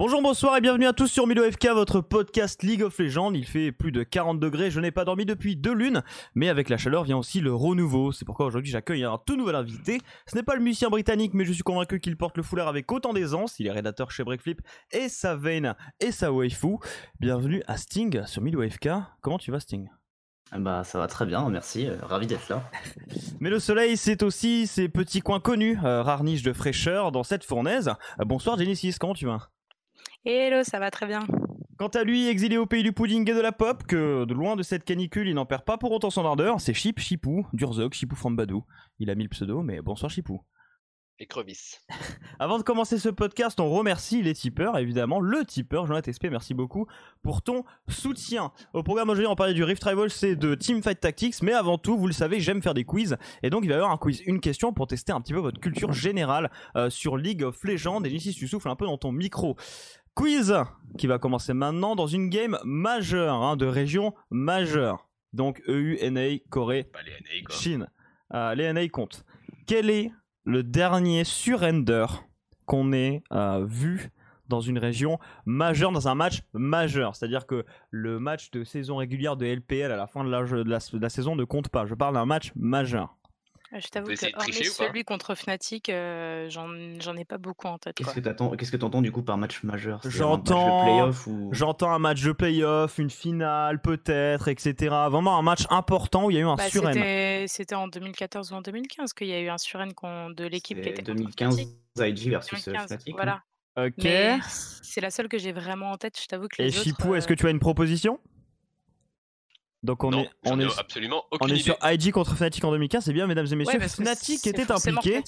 Bonjour, bonsoir et bienvenue à tous sur Milo FK, votre podcast League of Legends. Il fait plus de 40 degrés, je n'ai pas dormi depuis deux lunes, mais avec la chaleur vient aussi le renouveau. C'est pourquoi aujourd'hui j'accueille un tout nouvel invité. Ce n'est pas le musicien britannique, mais je suis convaincu qu'il porte le foulard avec autant d'aisance. Il est rédacteur chez Breakflip et sa veine et sa waifu. Bienvenue à Sting sur Milo FK. Comment tu vas Sting? Bah ça va très bien, merci, euh, ravi d'être là. Mais le soleil, c'est aussi ces petits coins connus, euh, rare niche de fraîcheur dans cette fournaise. Euh, bonsoir Genesis, comment tu vas? Hello, ça va très bien. Quant à lui, exilé au pays du pudding et de la pop, que de loin de cette canicule, il n'en perd pas pour autant son ardeur, c'est Chip Chipou, Durzog, Chipou from Badou. Il a mis le pseudo, mais bonsoir Chipou. Écrevisse. Avant de commencer ce podcast, on remercie les tipeurs, évidemment. Le tipeur, Jonathan SP, merci beaucoup pour ton soutien. Au programme aujourd'hui, on parlait du Rift Rival, c'est de Teamfight Tactics, mais avant tout, vous le savez, j'aime faire des quiz. Et donc, il va y avoir un quiz, une question pour tester un petit peu votre culture générale euh, sur League of Legends. Et ici, tu souffles un peu dans ton micro quiz qui va commencer maintenant dans une game majeure, hein, de région majeure. Donc EU, NA, Corée, Chine. Euh, les NA comptent. Quel est le dernier surrender qu'on ait euh, vu dans une région majeure, dans un match majeur? C'est-à-dire que le match de saison régulière de LPL à la fin de la saison ne compte pas. Je parle d'un match majeur. Je t'avoue que celui contre Fnatic, euh, j'en ai pas beaucoup en tête. Qu'est-ce que tu entends du coup par match majeur? J'entends un match de playoff, une finale peut-être, etc. Vraiment un match important où il y a eu un bah, C'était en 2014 ou en 2015 qu'il y a eu un surène de l'équipe qui était 2015 IG versus euh, Fnatic. Voilà. Ok. C'est la seule que j'ai vraiment en tête. Je t'avoue que les Et Chipou, est-ce que tu as une proposition? Donc on est on est absolument on est sur IG contre Fnatic en 2015, c'est bien mesdames et messieurs. Fnatic était impliqué.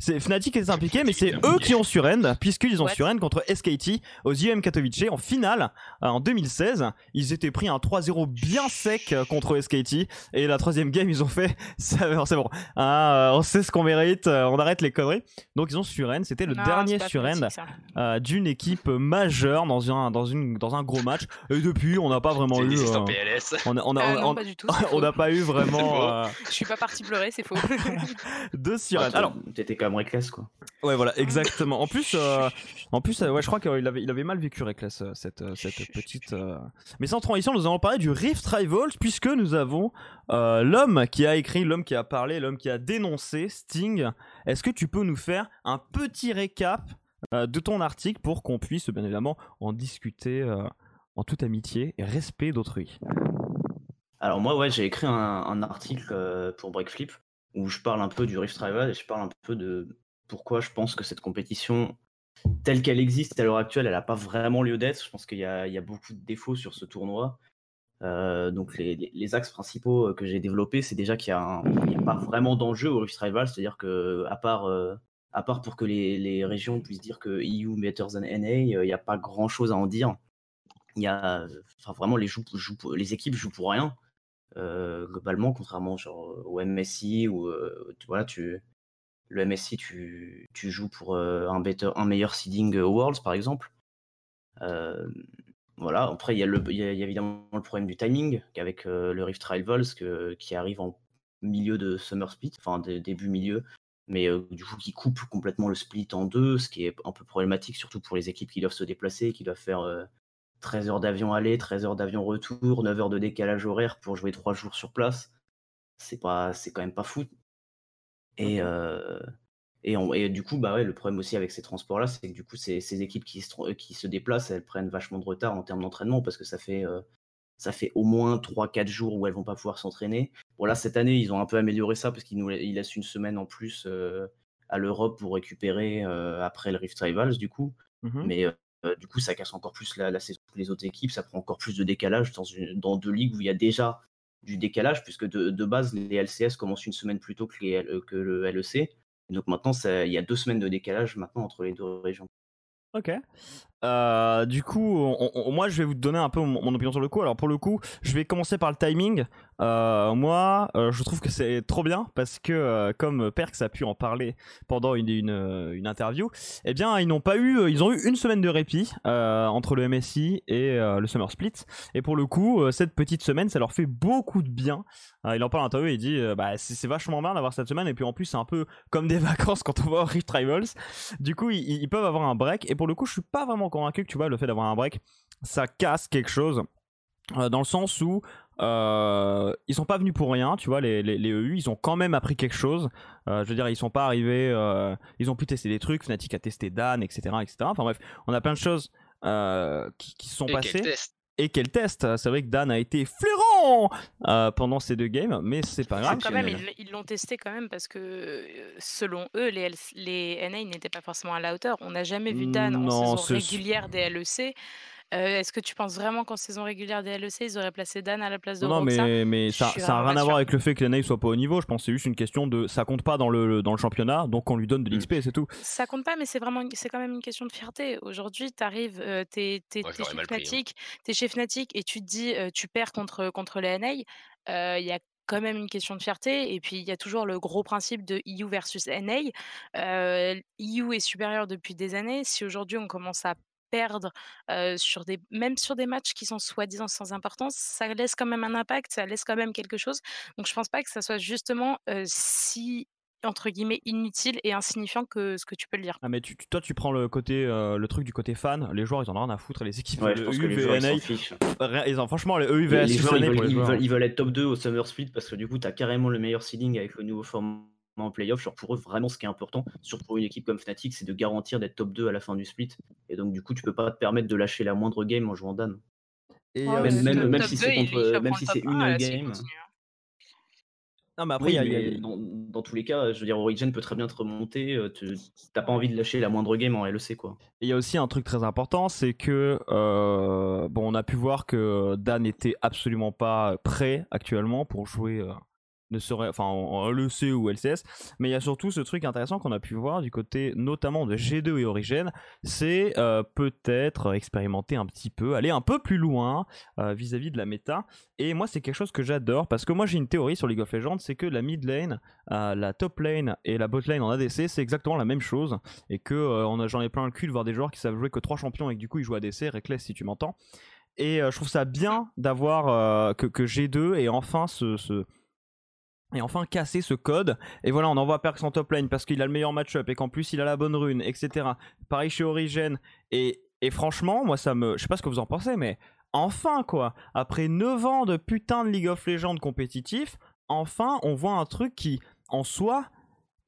C'est Fnatic était impliqué, mais c'est eux qui ont surend puisqu'ils ont surend contre SKT aux IEM Katowice en finale euh, en 2016. Ils étaient pris un 3-0 bien sec euh, contre SKT et la troisième game ils ont fait c'est bon. Ah, euh, on sait ce qu'on mérite, on arrête les conneries. Donc ils ont surend, c'était le dernier surend d'une équipe majeure dans un dans une dans un gros match et depuis on n'a pas vraiment eu on on a, ah pas du tout, on n'a pas eu vraiment. Euh... Je suis pas parti pleurer, c'est faux. de sirènes. Alors, t'étais quand même Reckless, quoi. Ouais, voilà, exactement. En plus, euh, en plus, euh, ouais, je crois qu'il avait, il avait mal vécu Reckless cette, cette petite. Mais sans transition, nous allons parler du Rift Rivals puisque nous avons l'homme qui a écrit, l'homme qui a parlé, l'homme qui a dénoncé Sting. Est-ce que tu peux nous faire un petit récap de ton article pour qu'on puisse bien évidemment en discuter en toute amitié et respect d'autrui? Alors moi, ouais, j'ai écrit un, article euh, pour Breakflip où je parle un peu du Rift Rival et je parle un peu de pourquoi je pense que cette compétition, telle qu'elle existe à l'heure actuelle, elle n'a pas vraiment lieu d'être. Je pense qu'il y, a beaucoup de défauts sur ce tournoi. Euh, donc les, axes principaux euh, que j'ai développés, c'est déjà qu'il n'y a, pas vraiment d'enjeu au Rift Rival, c'est-à-dire que à part, pour que les, régions puissent dire que EU better than NA, il n'y a pas grand-chose à en dire. Il y a, vraiment les, les équipes jouent pour rien. Euh, globalement, contrairement genre, au MSI où tu, voilà, tu, le MSI, tu, tu joues pour un, better, un meilleur seeding Worlds, par exemple. voilà, après, il y, a y a évidemment le problème du timing, avec le Rift Rivals que, qui arrive en milieu de Summer Split, enfin début milieu, mais du coup qui coupe complètement le split en deux, ce qui est un peu problématique, surtout pour les équipes qui doivent se déplacer, qui doivent faire 13 heures d'avion aller, 13 heures d'avion retour, 9 heures de décalage horaire pour jouer 3 jours sur place. C'est pas, c'est quand même pas fou. Et, euh, et, du coup, bah ouais, le problème aussi avec ces transports-là, c'est que du coup, ces, ces équipes qui se, qui se déplacent, elles prennent vachement de retard en termes d'entraînement parce que ça fait, euh, ça fait au moins 3-4 jours où elles vont pas pouvoir s'entraîner. Bon, là, cette année, ils ont un peu amélioré ça parce qu'ils nous ils laissent une semaine en plus euh, à l'Europe pour récupérer après le Rift Rivals, du coup. Mmh Mais du coup, ça casse encore plus la, saison que les autres équipes, ça prend encore plus de décalage dans, deux ligues où il y a déjà du décalage, puisque de, base, les LCS commencent une semaine plus tôt que, que le LEC. Donc maintenant, il y a deux semaines de décalage maintenant entre les deux régions. Ok. Euh, du coup, moi, je vais vous donner un peu mon, opinion sur le coup. Alors, pour le coup, je vais commencer par le timing. Euh, moi, euh, je trouve que c'est trop bien parce que, comme Perks a pu en parler pendant une, une, interview, eh bien, ils n'ont pas eu, ils ont eu une semaine de répit entre le MSI et le Summer Split. Et pour le coup, cette petite semaine, ça leur fait beaucoup de bien. il en parle en interview il dit, bah, c'est vachement bien d'avoir cette semaine. Et puis en plus, c'est un peu comme des vacances quand on va au Rift Rivals. Du coup, ils, ils peuvent avoir un break. Et pour le coup, je suis pas vraiment convaincu que tu vois le fait d'avoir un break, ça casse quelque chose dans le sens où euh, ils sont pas venus pour rien, tu vois, les, les, EU, ils ont quand même appris quelque chose. je veux dire, ils sont pas arrivés, ils ont pu tester des trucs, Fnatic a testé Dan, etc., etc. Enfin bref, on a plein de choses qui, qui, se sont passées et quel test C'est vrai que Dan a été flairant euh, pendant ces deux games, mais c'est pas grave. Quand même, ils l'ont testé quand même parce que euh, selon eux, les, les NA n'étaient pas forcément à la hauteur. On n'a jamais vu Dan en saison régulière des LEC euh, est-ce que tu penses vraiment qu'en saison régulière des LEC, ils auraient placé Dan à la place de Non, mais, mais ça n'a rien à voir avec le fait que les soit pas au niveau. Je pense que c'est juste une question de. Ça compte pas dans le, dans le championnat, donc on lui donne de mmh. l'XP, c'est tout. Ça compte pas, mais c'est vraiment c'est quand même une question de fierté. Aujourd'hui, tu arrives, euh, tu es, chez Fnatic, es chez Fnatic et tu te dis, euh, tu perds contre, contre les NA. Il y a quand même une question de fierté. Et puis, il y a toujours le gros principe de EU versus NA. EU est supérieur depuis des années. Si aujourd'hui, on commence à perdre sur des, même sur des matchs qui sont soi-disant sans importance, ça laisse quand même un impact, ça laisse quand même quelque chose. Donc je pense pas que ça soit justement si entre guillemets inutile et insignifiant que ce que tu peux le dire. Ah mais tu, toi tu prends le côté le truc du côté fan, les joueurs ils en ont rien à foutre les équipes ouais, je pense que les joueurs, ils, ont, franchement les EUVS ils, veulent, ils, veulent, être top 2 au Summer Split parce que du coup tu as carrément le meilleur seeding avec le nouveau format en playoff. pour eux, vraiment, ce qui est important, surtout pour une équipe comme Fnatic, c'est de garantir d'être top 2 à la fin du split. Et donc, du coup, tu peux pas te permettre de lâcher la moindre game en jouant Dan. Et même, si c'est même si c'est une game. Non, mais après, Dans, tous les cas, je veux dire, Origin peut très bien te remonter. Euh, tu n'as pas envie de lâcher la moindre game en LEC, quoi. Et il y a aussi un truc très important, c'est que euh, bon, on a pu voir que Dan n'était absolument pas prêt actuellement pour jouer euh, ne serait, enfin en, LEC ou LCS, mais il y a surtout ce truc intéressant qu'on a pu voir du côté notamment de G2 et Origin, c'est euh, peut-être expérimenter un petit peu, aller un peu plus loin euh, vis-à-vis de la méta. Et moi c'est quelque chose que j'adore parce que moi j'ai une théorie sur League of Legends, c'est que la mid lane, euh, la top lane et la bot lane en ADC c'est exactement la même chose et que j'en ai plein le cul de voir des joueurs qui savent jouer que trois champions et que du coup ils jouent ADC, Reckless si tu m'entends. Et je trouve ça bien d'avoir que, que, G2 et enfin ce et enfin casser ce code. Et voilà, on envoie Perks en top lane parce qu'il a le meilleur match-up et qu'en plus il a la bonne rune, etc. Pareil chez Origin. Et, franchement, moi ça me. Je sais pas ce que vous en pensez, mais enfin quoi. Après 9 ans de putain de League of Legends compétitif, enfin on voit un truc qui, en soi,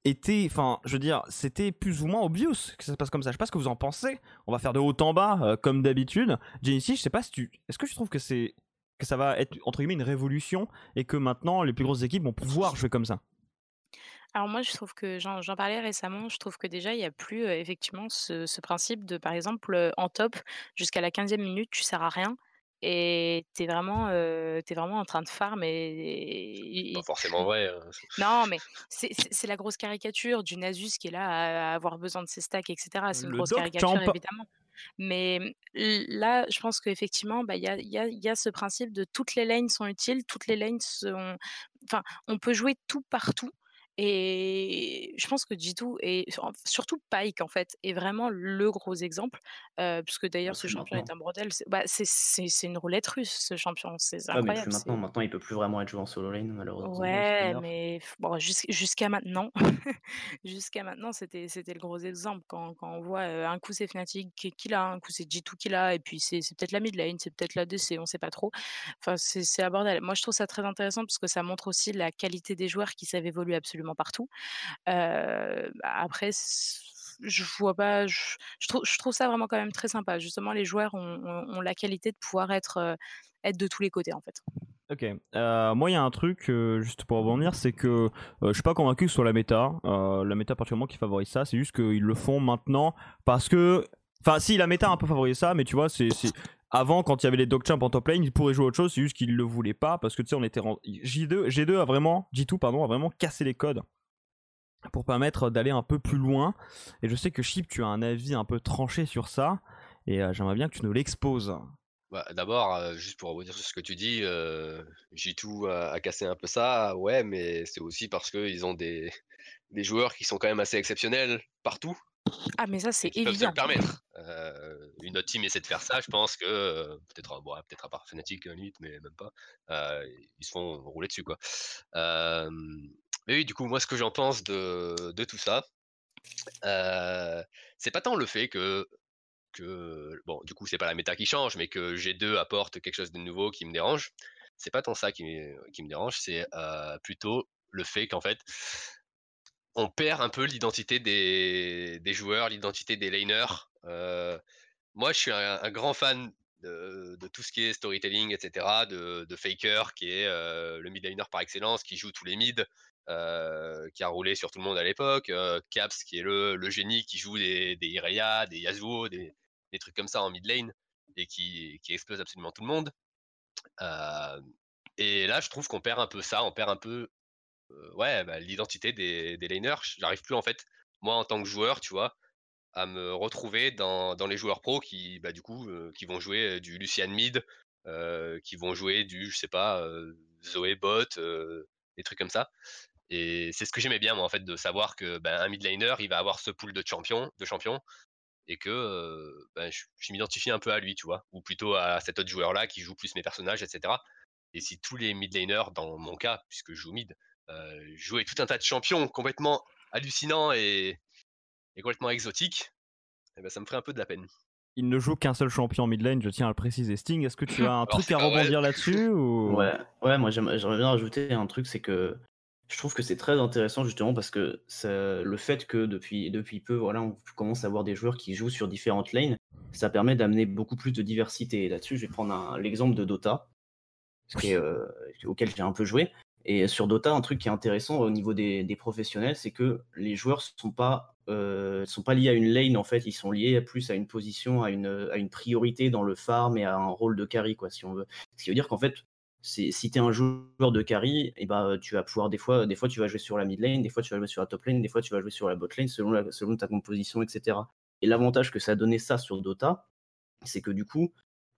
était, enfin, je veux dire, c'était plus ou moins obvious que ça se passe comme ça. Je sais pas ce que vous en pensez. On va faire de haut en bas, euh, comme d'habitude. Genesis, je sais pas si tu, est-ce que tu trouves que c'est que ça va être entre guillemets une révolution et que maintenant les plus grosses équipes vont pouvoir jouer comme ça alors moi, je trouve que j'en parlais récemment, je trouve que déjà, il n'y a plus effectivement ce, principe de, par exemple, en top, jusqu'à la 15e minute, tu sers à rien. Et tu es vraiment, es vraiment en train de farm et, Pas forcément vrai. Hein, non, mais c'est la grosse caricature du Nasus qui est là à, avoir besoin de ses stacks, etc. C'est une grosse caricature, évidemment. Mais là, je pense qu'effectivement, bah, il y, a, y, y a ce principe de toutes les lanes sont utiles, toutes les lanes sont. Enfin, on peut jouer tout partout. Et je pense que G2 et surtout Pike en fait est vraiment le gros exemple, euh, puisque d'ailleurs ce champion est un bordel. C'est bah, une roulette russe ce champion, c'est incroyable. maintenant, maintenant il peut plus vraiment être joué en solo lane malheureusement. Ouais, mais bon, jusqu'à maintenant, jusqu'à maintenant c'était c'était le gros exemple quand, quand on voit un coup c'est Fnatic qui l'a, un coup c'est G2 qui l'a, et puis c'est peut-être la mid lane, c'est peut-être la DC, on sait pas trop. Enfin c'est un bordel. Moi je trouve ça très intéressant parce que ça montre aussi la qualité des joueurs qui savent évoluer absolument partout. après, je vois pas, je, trouve, je, trouve, ça vraiment quand même très sympa. Justement, les joueurs ont, la qualité de pouvoir être, être de tous les côtés en fait. Ok, moi il y a un truc juste pour rebondir, c'est que je suis pas convaincu que ce soit la méta, la méta particulièrement qui favorise ça, c'est juste qu'ils le font maintenant parce que, enfin si la méta un peu favorisé ça, mais tu vois c'est avant, quand il y avait les Dogchamp en top lane, ils pourraient jouer autre chose, c'est juste qu'ils le voulaient pas parce que tu sais, on était. J2, G2 a vraiment. G2, pardon, a vraiment cassé les codes pour permettre d'aller un peu plus loin. Et je sais que Chip, tu as un avis un peu tranché sur ça. Et euh, j'aimerais bien que tu nous l'exposes. Bah, D'abord, euh, juste pour revenir sur ce que tu dis, euh, G2 a, cassé un peu ça, ouais, mais c'est aussi parce qu'ils ont des, des joueurs qui sont quand même assez exceptionnels partout. Ah, mais ça, c'est évident. Peuvent se le permettre. Euh, une autre team essaie de faire ça, je pense que euh, peut-être bon, peut-être à part Fnatic limite, mais même pas. Euh, ils se font rouler dessus quoi. mais oui, du coup, moi, ce que j'en pense de, de tout ça, c'est pas tant le fait que que, bon, du coup, c'est pas la méta qui change, mais que G2 apporte quelque chose de nouveau qui me dérange. C'est pas tant ça qui, qui me dérange, c'est plutôt le fait qu'en fait, on perd un peu l'identité des, des, joueurs, l'identité des laners. moi, je suis un, grand fan de, tout ce qui est storytelling, etc., de, Faker, qui est le mid laner par excellence, qui joue tous les mids, qui a roulé sur tout le monde à l'époque, Caps, qui est le, le, génie, qui joue des, des des Yasuo, des, des, trucs comme ça en mid lane, et qui, qui explose absolument tout le monde. et là, je trouve qu'on perd un peu ça, on perd un peu ouais, bah, l'identité des, des laners. J'arrive plus en fait, moi en tant que joueur, tu vois, à me retrouver dans, dans les joueurs pros qui, bah, du coup, qui vont jouer du Lucian Mid, qui vont jouer du, je sais pas, Zoé Bot, des trucs comme ça. Et c'est ce que j'aimais bien, moi, en fait, de savoir que bah, un mid laner, il va avoir ce pool de champions, de champions et que bah, je, m'identifie un peu à lui, tu vois, ou plutôt à cet autre joueur-là qui joue plus mes personnages, etc. Et si tous les mid laners, dans mon cas, puisque je joue mid, euh, jouer tout un tas de champions complètement hallucinants et, complètement exotiques, eh ben, ça me ferait un peu de la peine. Il ne joue qu'un seul champion en mid lane, je tiens à le préciser. Sting, est-ce que tu as un truc à rebondir là-dessus ou... ouais. ouais, moi j'aimerais bien rajouter un truc, c'est que je trouve que c'est très intéressant justement parce que le fait que depuis, depuis peu, voilà, on commence à avoir des joueurs qui jouent sur différentes lanes, ça permet d'amener beaucoup plus de diversité. là-dessus, je vais prendre l'exemple de Dota, euh, auquel j'ai un peu joué. Et sur Dota, un truc qui est intéressant au niveau des, professionnels, c'est que les joueurs ne sont, pas, euh, sont pas liés à une lane, en fait, ils sont liés plus à une position, à une, priorité dans le farm et à un rôle de carry, quoi, si on veut. Ce qui veut dire qu'en fait, si tu es un joueur de carry, et eh ben, tu vas pouvoir, des fois, des fois, tu vas jouer sur la mid lane, des fois, tu vas jouer sur la top lane, des fois, tu vas jouer sur la bot lane, selon, selon ta composition, etc. Et l'avantage que ça a donné ça sur Dota, c'est que du coup,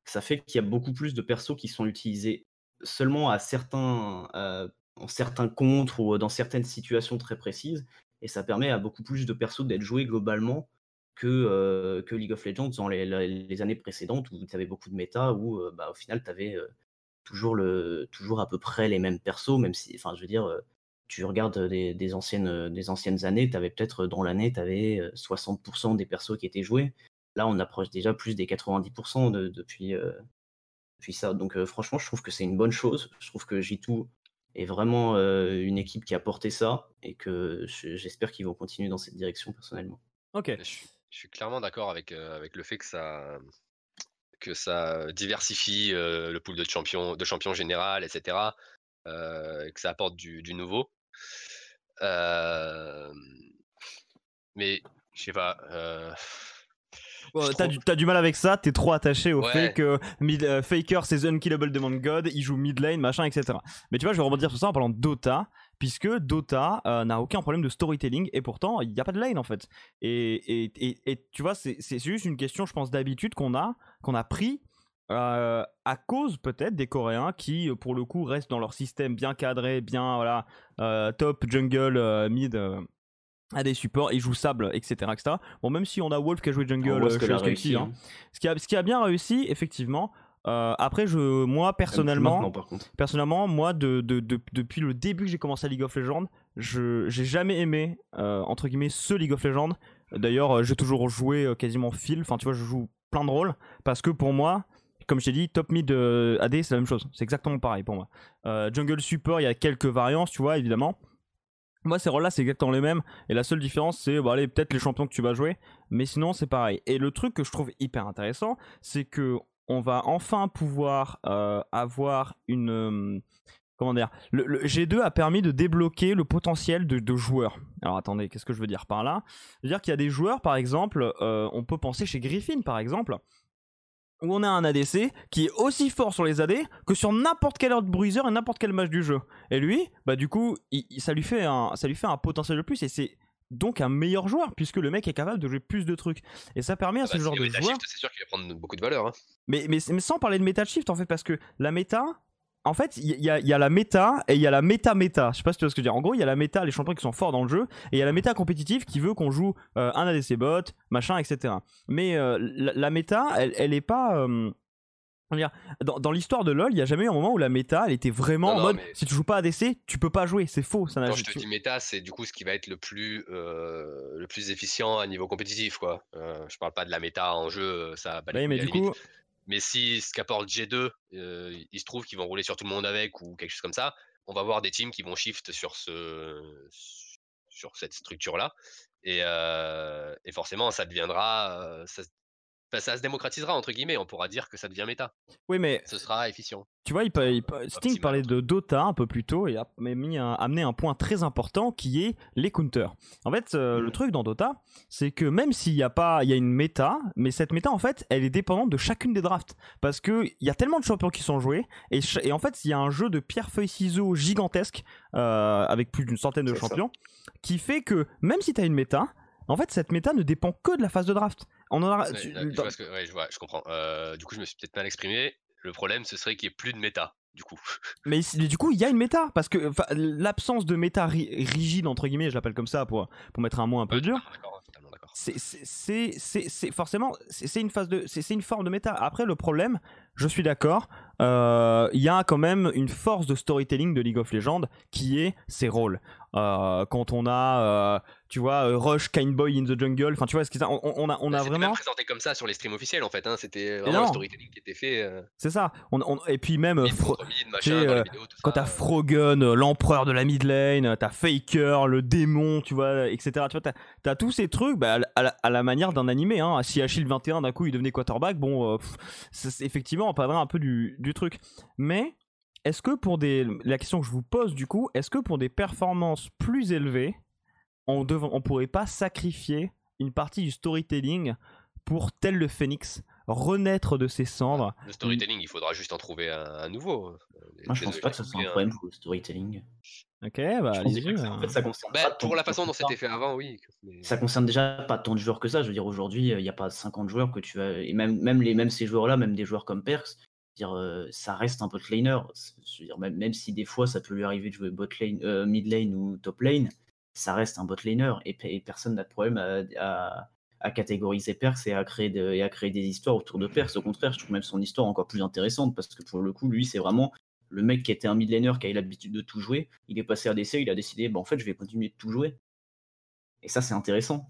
ça fait qu'il y a beaucoup plus de persos qui sont utilisés seulement à certains, euh, en certains contres ou dans certaines situations très précises. Et ça permet à beaucoup plus de persos d'être joués globalement que, euh, League of Legends dans les, années précédentes où tu avais beaucoup de méta, où euh, bah, au final tu avais toujours, à peu près les mêmes persos, même si, enfin, je veux dire, tu regardes des, anciennes, des anciennes années, tu avais peut-être dans l'année, tu avais 60% des persos qui étaient joués. Là, on approche déjà plus des 90% depuis, puis ça. Donc franchement, je trouve que c'est une bonne chose. Je trouve que J2 est vraiment une équipe qui a porté ça et que j'espère qu'ils vont continuer dans cette direction personnellement. Ok. Je suis, clairement d'accord avec, avec le fait que ça, que ça diversifie le pool de champions, de champions général, etc. que ça apporte du, du nouveau. mais je sais pas t'as, du, du, mal avec ça, t'es trop attaché au fait que euh, Faker c'est The Unkillable Demon God, il joue mid lane, machin, etc. Mais tu vois, je vais rebondir sur ça en parlant de Dota, puisque Dota euh, n'a aucun problème de storytelling et pourtant il n'y a pas de lane en fait. Et, et, et, tu vois, c'est, juste une question, je pense, d'habitude qu'on a, qu'on a pris. Euh, à cause peut-être des Coréens qui, pour le coup, restent dans leur système bien cadré, bien voilà, top jungle, mid, à des supports, il joue Sable, etc., etc. Bon, même si on a Wolf qui a joué Jungle, euh, ce, réussi, hein. ce, qui a, ce qui a bien réussi, effectivement. Euh, après, je, moi personnellement, personnellement, moi, de, de, depuis le début que j'ai commencé à League of Legends, je j'ai jamais aimé euh, entre guillemets ce League of Legends. D'ailleurs, j'ai toujours joué quasiment fil. Enfin, tu vois, je joue plein de rôles parce que pour moi, comme je t'ai dit, top mid AD, c'est la même chose. C'est exactement pareil pour moi. jungle support, il y a quelques variances, tu vois, évidemment. Moi, ces rôles-là, c'est exactement les mêmes. Et la seule différence, c'est bah, peut-être les champions que tu vas jouer. Mais sinon, c'est pareil. Et le truc que je trouve hyper intéressant, c'est que on va enfin pouvoir euh, avoir une. Euh, comment dire le, G2 a permis de débloquer le potentiel de, joueurs. Alors attendez, qu'est-ce que je veux dire par là? Je veux dire qu'il y a des joueurs, par exemple, euh, on peut penser chez Griffin, par exemple où on a un ADC qui est aussi fort sur les AD que sur n'importe quel autre bruiser et n'importe quel match du jeu. Et lui, bah du coup, ça, lui fait un, ça lui fait un potentiel de plus et c'est donc un meilleur joueur puisque le mec est capable de jouer plus de trucs. Et ça permet à ah ce bah, genre de joueur. C'est sûr qu'il va prendre beaucoup de valeur. Hein. Mais, mais, mais, sans parler de meta shift en fait parce que la méta, en fait, il y, a la méta et il y a la méta-méta. Je sais pas si tu vois ce que je veux dire. En gros, il y a la méta, les champions qui sont forts dans le jeu, et il y a la méta compétitive qui veut qu'on joue euh, un ADC bot, machin, etc. Mais euh, la, méta, elle, elle est pas. Euh, dans, dans l'histoire de LoL, il y a jamais eu un moment où la méta, elle était vraiment en mode si tu joues pas ADC, tu peux pas jouer, c'est faux. Ça Quand je te dis méta, c'est du coup ce qui va être le plus, le plus efficient à niveau compétitif. Quoi. Je parle pas de la méta en jeu, ça mais du coup... Mais si ce qu'apporte G2, euh, il se trouve qu'ils vont rouler sur tout le monde avec ou quelque chose comme ça, on va voir des teams qui vont shift sur, ce, sur cette structure-là. Et, et, forcément, ça deviendra, ça se démocratisera entre guillemets, on pourra dire que ça devient méta. Oui, mais ce sera efficient. Tu vois, il Sting parlait de Dota un peu plus tôt et a mis un, amené un point très important qui est les counters. En fait, euh, le mmh. truc dans Dota, c'est que même s'il y a pas, il y a une méta, mais cette méta en fait, elle est dépendante de chacune des drafts parce que il y a tellement de champions qui sont joués et, et en fait, il y a un jeu de pierre feuille ciseaux gigantesque euh, avec plus d'une centaine de champions qui fait que même si tu as une méta, en fait, cette méta ne dépend que de la phase de draft. On en a... je, vois, je, comprends. Euh, du coup, je me suis peut-être mal exprimé. Le problème, ce serait qu'il n'y ait plus de méta, du coup. Mais du coup, il y a une méta, parce que l'absence de méta rigide, entre guillemets, je l'appelle comme ça pour, pour mettre un mot un peu dur. C'est forcément c'est une phase de c'est une forme de méta. Après le problème, je suis d'accord, euh, il y a quand même une force de storytelling de League of Legends qui est ses rôles. Euh, quand on a, euh, tu vois, Rush, Kindboy in the Jungle, enfin, tu vois, ce on, on, a, on a vraiment. présenté comme ça sur les streams officiels en fait, hein, c'était vraiment le storytelling qui était fait. C'est ça. et puis même, quand t'as Frogun, l'empereur de la mid lane, t'as Faker, le démon, tu vois, etc. Tu vois, t'as as tous ces trucs bah, à, la, manière d'un animé. Hein. Si Achille 21 d'un coup il devenait quarterback, bon, c'est effectivement on parlera un peu du, truc. Mais est-ce que pour des. La question que je vous pose du coup, est-ce que pour des performances plus élevées, on ne on pourrait pas sacrifier une partie du storytelling pour tel le phénix renaître de ses cendres Le storytelling, il faudra juste en trouver un, nouveau. Moi, je pense pas que ce soit un problème pour le storytelling. Ok, bah allez-y. En fait, ça concerne bah, pour la façon dont c'était fait avant, oui. Ça concerne déjà pas tant de joueurs que ça. Je veux dire, aujourd'hui, il n'y a pas 50 joueurs que tu as. Et même, même, les, même ces joueurs-là, même des joueurs comme Perks, dire, euh, ça reste un bot laner. Même, si des fois ça peut lui arriver de jouer bot lane, euh, mid lane ou top lane, ça reste un bot laner et, personne n'a de problème à, catégoriser Perks et à, créer de, et à créer des histoires autour de Perks. Au contraire, je trouve même son histoire encore plus intéressante parce que pour le coup, lui, c'est vraiment le mec qui était un mid laner, qui a eu l'habitude de tout jouer, il est passé à DC, il a décidé, bah, en fait, je vais continuer de tout jouer. Et ça, c'est intéressant.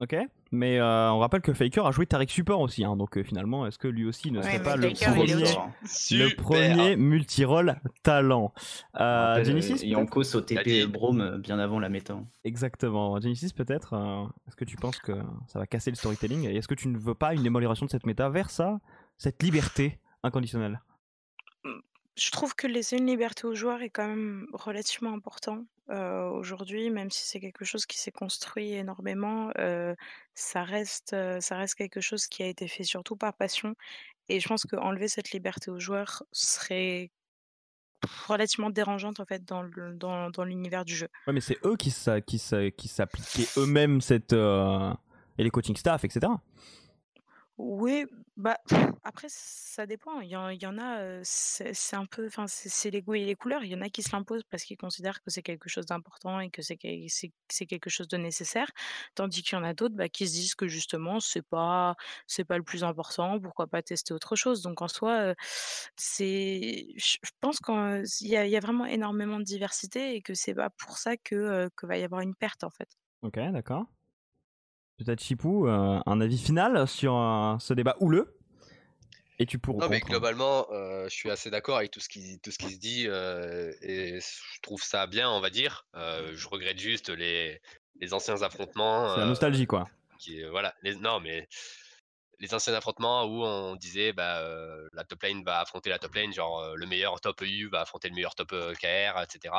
Ok, mais euh, on rappelle que Faker a joué Tarek Support aussi, hein, donc euh, finalement, est-ce que lui aussi ne serait pas le premier, le premier multi-rôle talent? Euh, Genesis Yonko au TP Brome euh, bien avant la méta. Exactement. Genesis, peut-être, est-ce que tu penses que ça va casser le storytelling? Et est-ce que tu ne veux pas une émulation de cette méta vers ça, cette liberté inconditionnelle? Je trouve que laisser une liberté aux joueurs est quand même relativement important aujourd'hui, même si c'est quelque chose qui s'est construit énormément, ça reste, ça reste quelque chose qui a été fait surtout par passion. Et je pense qu'enlever cette liberté aux joueurs serait relativement dérangeante en fait dans dans, l'univers du jeu. Ouais, mais c'est eux qui qui s'appliquaient eux-mêmes et les coaching staff, etc. Oui, bah, après ça dépend. Il y en a, c'est un peu enfin, c'est les goûts et les couleurs. Il y en a qui se l'imposent parce qu'ils considèrent que c'est quelque chose d'important et que c'est quelque chose de nécessaire. Tandis qu'il y en a d'autres, bah, qui se disent que justement c'est pas c'est pas le plus important, pourquoi pas tester autre chose? Donc en soi, c'est je pense qu'il y a vraiment énormément de diversité et que c'est pas pour ça que, que va y avoir une perte, en fait. OK, d'accord. Peut-être Chipou, euh, un avis final sur euh, ce débat houleux? Et tu pourras. Non, mais globalement, euh, je suis assez d'accord avec tout ce qui, tout ce qui se dit et je trouve ça bien, on va dire. je regrette juste les, les anciens affrontements. C'est la nostalgie, quoi. Qui, voilà, les, non, mais les anciens affrontements où on disait bah, la top lane va affronter la top lane, genre le meilleur top EU va affronter le meilleur top KR, etc.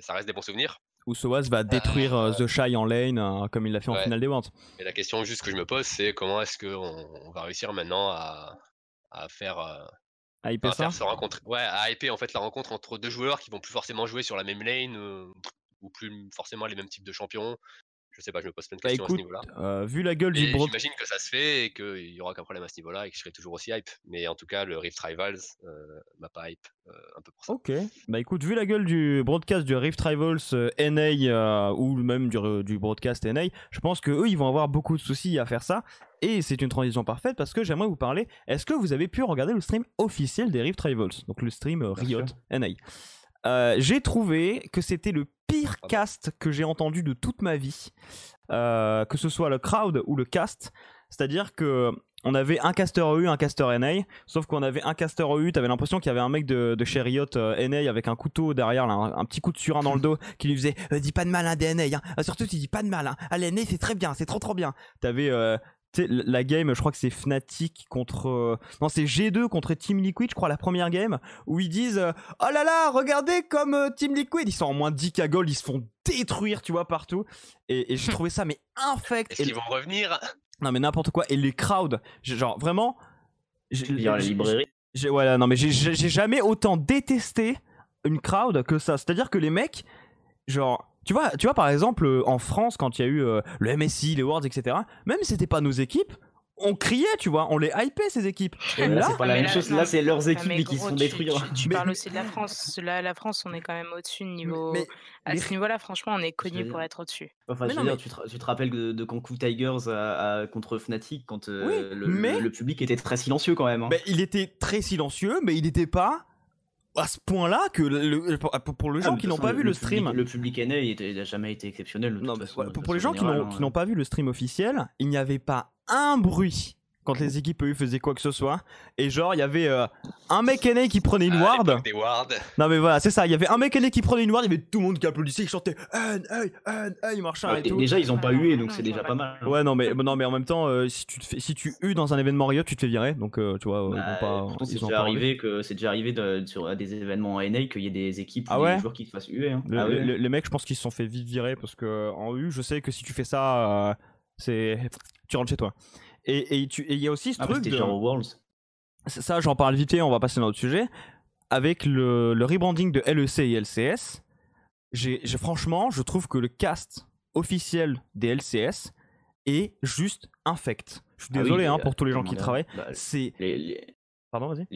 ça reste des bons souvenirs où Soaz va détruire euh, The Shy en lane euh, comme il l'a fait en finale des Worlds. Et la question juste que je me pose, c'est comment est-ce qu'on on va réussir maintenant à, faire. Euh, à hyper ça? Ouais, à hyper en fait la rencontre entre deux joueurs qui vont plus forcément jouer sur la même lane ou plus forcément les mêmes types de champions. Je sais pas, je me pose plein de bah, questions à ce niveau-là. Euh, vu la gueule du broadcast. J'imagine que ça se fait et qu'il y aura qu'un problème à ce niveau-là et que je serai toujours aussi hype. Mais en tout cas, le Rift Rivals euh, m'a pas hype euh, un peu pour ça. Ok. Bah écoute, vu la gueule du broadcast du Rift Rivals NA ou même du, du broadcast NA, je pense que eux ils vont avoir beaucoup de soucis à faire ça. Et c'est une transition parfaite parce que j'aimerais vous parler. Est-ce que vous avez pu regarder le stream officiel des Rift Rivals? Donc le stream Riot NA. J'ai trouvé que c'était le pire cast que j'ai entendu de toute ma vie, euh, que ce soit le crowd ou le cast. C'est-à-dire que on avait un caster EU, un caster NA, sauf qu'on avait un caster EU, t'avais l'impression qu'il y avait un mec de, de chez Riot euh, NA avec un couteau derrière, un, petit coup de surin dans le dos, qui lui faisait euh, dis pas de mal hein, des NA, hein. surtout tu dis pas de mal, hein. ah, NA c'est très bien, c'est trop trop bien. T'avais la game, je crois que c'est Fnatic contre. Euh, non, c'est G2 contre Team Liquid, je crois, la première game, où ils disent euh, Oh là là, regardez comme euh, Team Liquid, ils sont en moins de 10 k gold, ils se font détruire, tu vois, partout. Et, j'ai trouvé ça, mais infect. Est-ce qu'ils vont revenir? Non, mais n'importe quoi. Et les crowds, genre vraiment. la librairie. Voilà, non, mais j'ai jamais autant détesté une crowd que ça. C'est-à-dire que les mecs, genre tu vois, tu vois, par exemple, euh, en France, quand il y a eu euh, le MSI, les Worlds, etc., même si c'était pas nos équipes, on criait, tu vois, on les hypait ces équipes. Et là, c'est pas la même chose. Là, c'est leurs équipes qui se font détruire. Tu, parles aussi de la France. Là, la France, on est quand même au-dessus niveau. à ce niveau-là, franchement, on est connu pour être au-dessus. Enfin, je veux dire, tu, te, rappelles de, de Tigers à, contre Fnatic quand euh, le, public était très silencieux quand même. Hein. il était très silencieux, mais il n'était pas à ce point-là que le, pour, les gens qui n'ont pas vu le, stream, le public aîné il n'a jamais été exceptionnel. Non, pour, les gens qui n'ont pas vu le stream officiel, il n'y avait pas un bruit quand les équipes EU faisaient quoi que ce soit. Et genre, il y avait euh, un mec aîné qui prenait une ward. Non, mais voilà, c'est ça. Il y avait un mec aîné qui prenait une ward, il y avait tout le monde qui applaudissait, qui chantait hey, hey, hey, machin et tout. Déjà, ils ont pas eu, donc c'est déjà pas mal. Ouais, non, mais, non, mais en même temps, euh, si tu te fais, si tu hues dans un événement Riot, tu te fais virer. Donc, euh, tu vois, bah, pas. C'est déjà, arrivé que c'est déjà arrivé de, sur des événements NA qu'il y ait des équipes ah ou des joueurs qui se fassent huer. Hein. ah les mecs, je pense qu'ils se sont fait vite virer parce que en U, je sais que si tu fais ça, c'est tu rentres chez toi. Et il y a aussi ce ah, truc. De... Worlds. Ça, j'en parle vite fait, on va passer dans autre sujet. Avec le, le rebranding de LEC et LCS, j'ai, franchement, je trouve que le cast officiel des LCS est juste infect. Je suis ah désolé hein, pour tous les gens qui travaillent. Bah, c'est les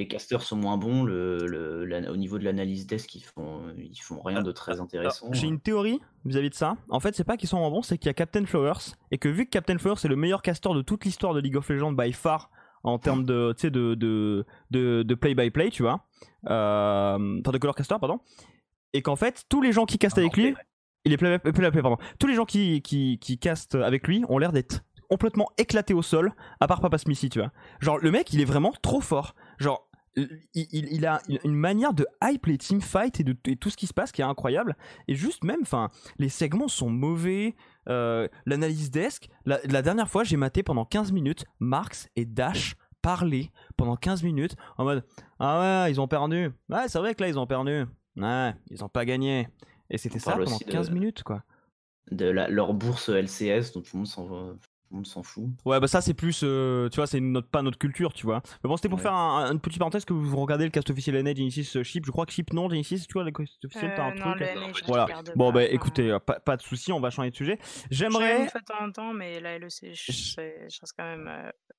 casters sont moins bons. Le, au niveau de l'analyse desk, ils font, ils font rien de très intéressant. J'ai une théorie vis-à-vis de ça. En fait, c'est pas qu'ils sont moins bons, c'est qu'il y a Captain Flowers. Et que vu que Captain Flowers est le meilleur caster de toute l'histoire de League of Legends by far, en termes de, de, de, de, de play-by-play, tu vois. Euh, enfin, de color caster, pardon. Et qu'en fait, tous les gens qui castent avec lui. Il est play, play, play, pardon. Tous les gens qui, qui, qui castent avec lui ont l'air d'être complètement éclaté au sol, à part Papa Smithy, tu vois. Genre, le mec, il est vraiment trop fort. Genre, il, a une manière de hype les teamfights et de tout ce qui se passe qui est incroyable. Et juste même, enfin, les segments sont mauvais. Euh, l'analyse desk, la, dernière fois, j'ai maté pendant 15 minutes Marx et Dash parler pendant 15 minutes en mode Ah ouais, ils ont perdu. Ouais, c'est vrai que là, ils ont perdu. Ouais, ils ont pas gagné. Et c'était ça pendant 15 minutes, quoi. De leur bourse LCS, dont tout le monde s'en on s'en fout. Ouais, bah ça c'est plus, euh, tu vois, c'est notre, pas notre culture, tu vois. Mais bon, c'était pour faire un, une petite parenthèse que vous regardez le cast officiel NA Genesis euh, Chip. Je crois que Chip non, Genesis, tu vois, le cast officiel, t'as un euh, truc. Non, voilà. Bon, bah écoutez, pas, de souci, on va changer de sujet. J'aimerais. une fois de temps en temps, mais la LEC, je, reste quand même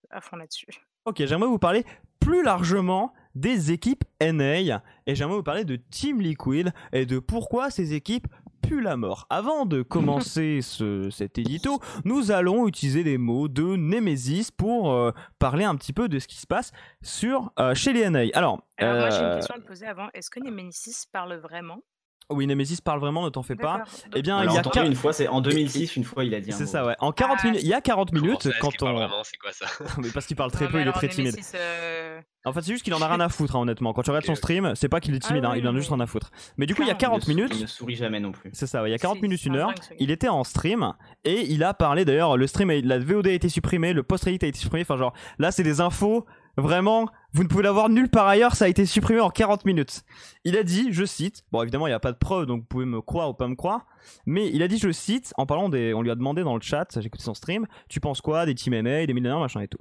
à fond là-dessus. Ok, j'aimerais vous parler plus largement des équipes NA et j'aimerais vous parler de Team Liquid et de pourquoi ces équipes puent la mort. Avant de commencer ce, cet édito, nous allons utiliser les mots de Nemesis pour euh, parler un petit peu de ce qui se passe sur, euh, chez les NA. Alors, Alors moi j'ai une euh, question à te poser avant. Est-ce que Nemesis parle vraiment? Oui, Nemesis parle vraiment, ne t'en fais pas. Eh bien, il y a une fois, c'est en 2006, une fois, il a dit. C'est ça, ouais. En 40 ah, minutes, il y a 40 minutes quand on. C'est quoi ça Mais parce qu'il parle très peu, il est très timide. Euh, en fait, c'est juste qu'il en a rien à foutre, hein, honnêtement. Quand tu regardes son stream, c'est pas qu'il est timide, ah hein, il en a juste rien à foutre. Mais du coup, il y a 40 minutes. Il ne sourit jamais non plus. C'est ça, ouais. Il y a 40 minutes, une heure. Il était en stream et il a parlé d'ailleurs. Le stream, la VOD a été supprimé, le post-edit a été supprimé. Enfin, genre, là, c'est des infos Vraiment, vous ne pouvez l'avoir nulle part ailleurs, ça a été supprimé en 40 minutes. Il a dit, je cite, bon évidemment il n'y a pas de preuve donc vous pouvez me croire ou pas me croire, mais il a dit, je cite, en parlant des... On lui a demandé dans le chat, j'ai écouté son stream, tu penses quoi des Team NA, des millionnaires, machin et tout.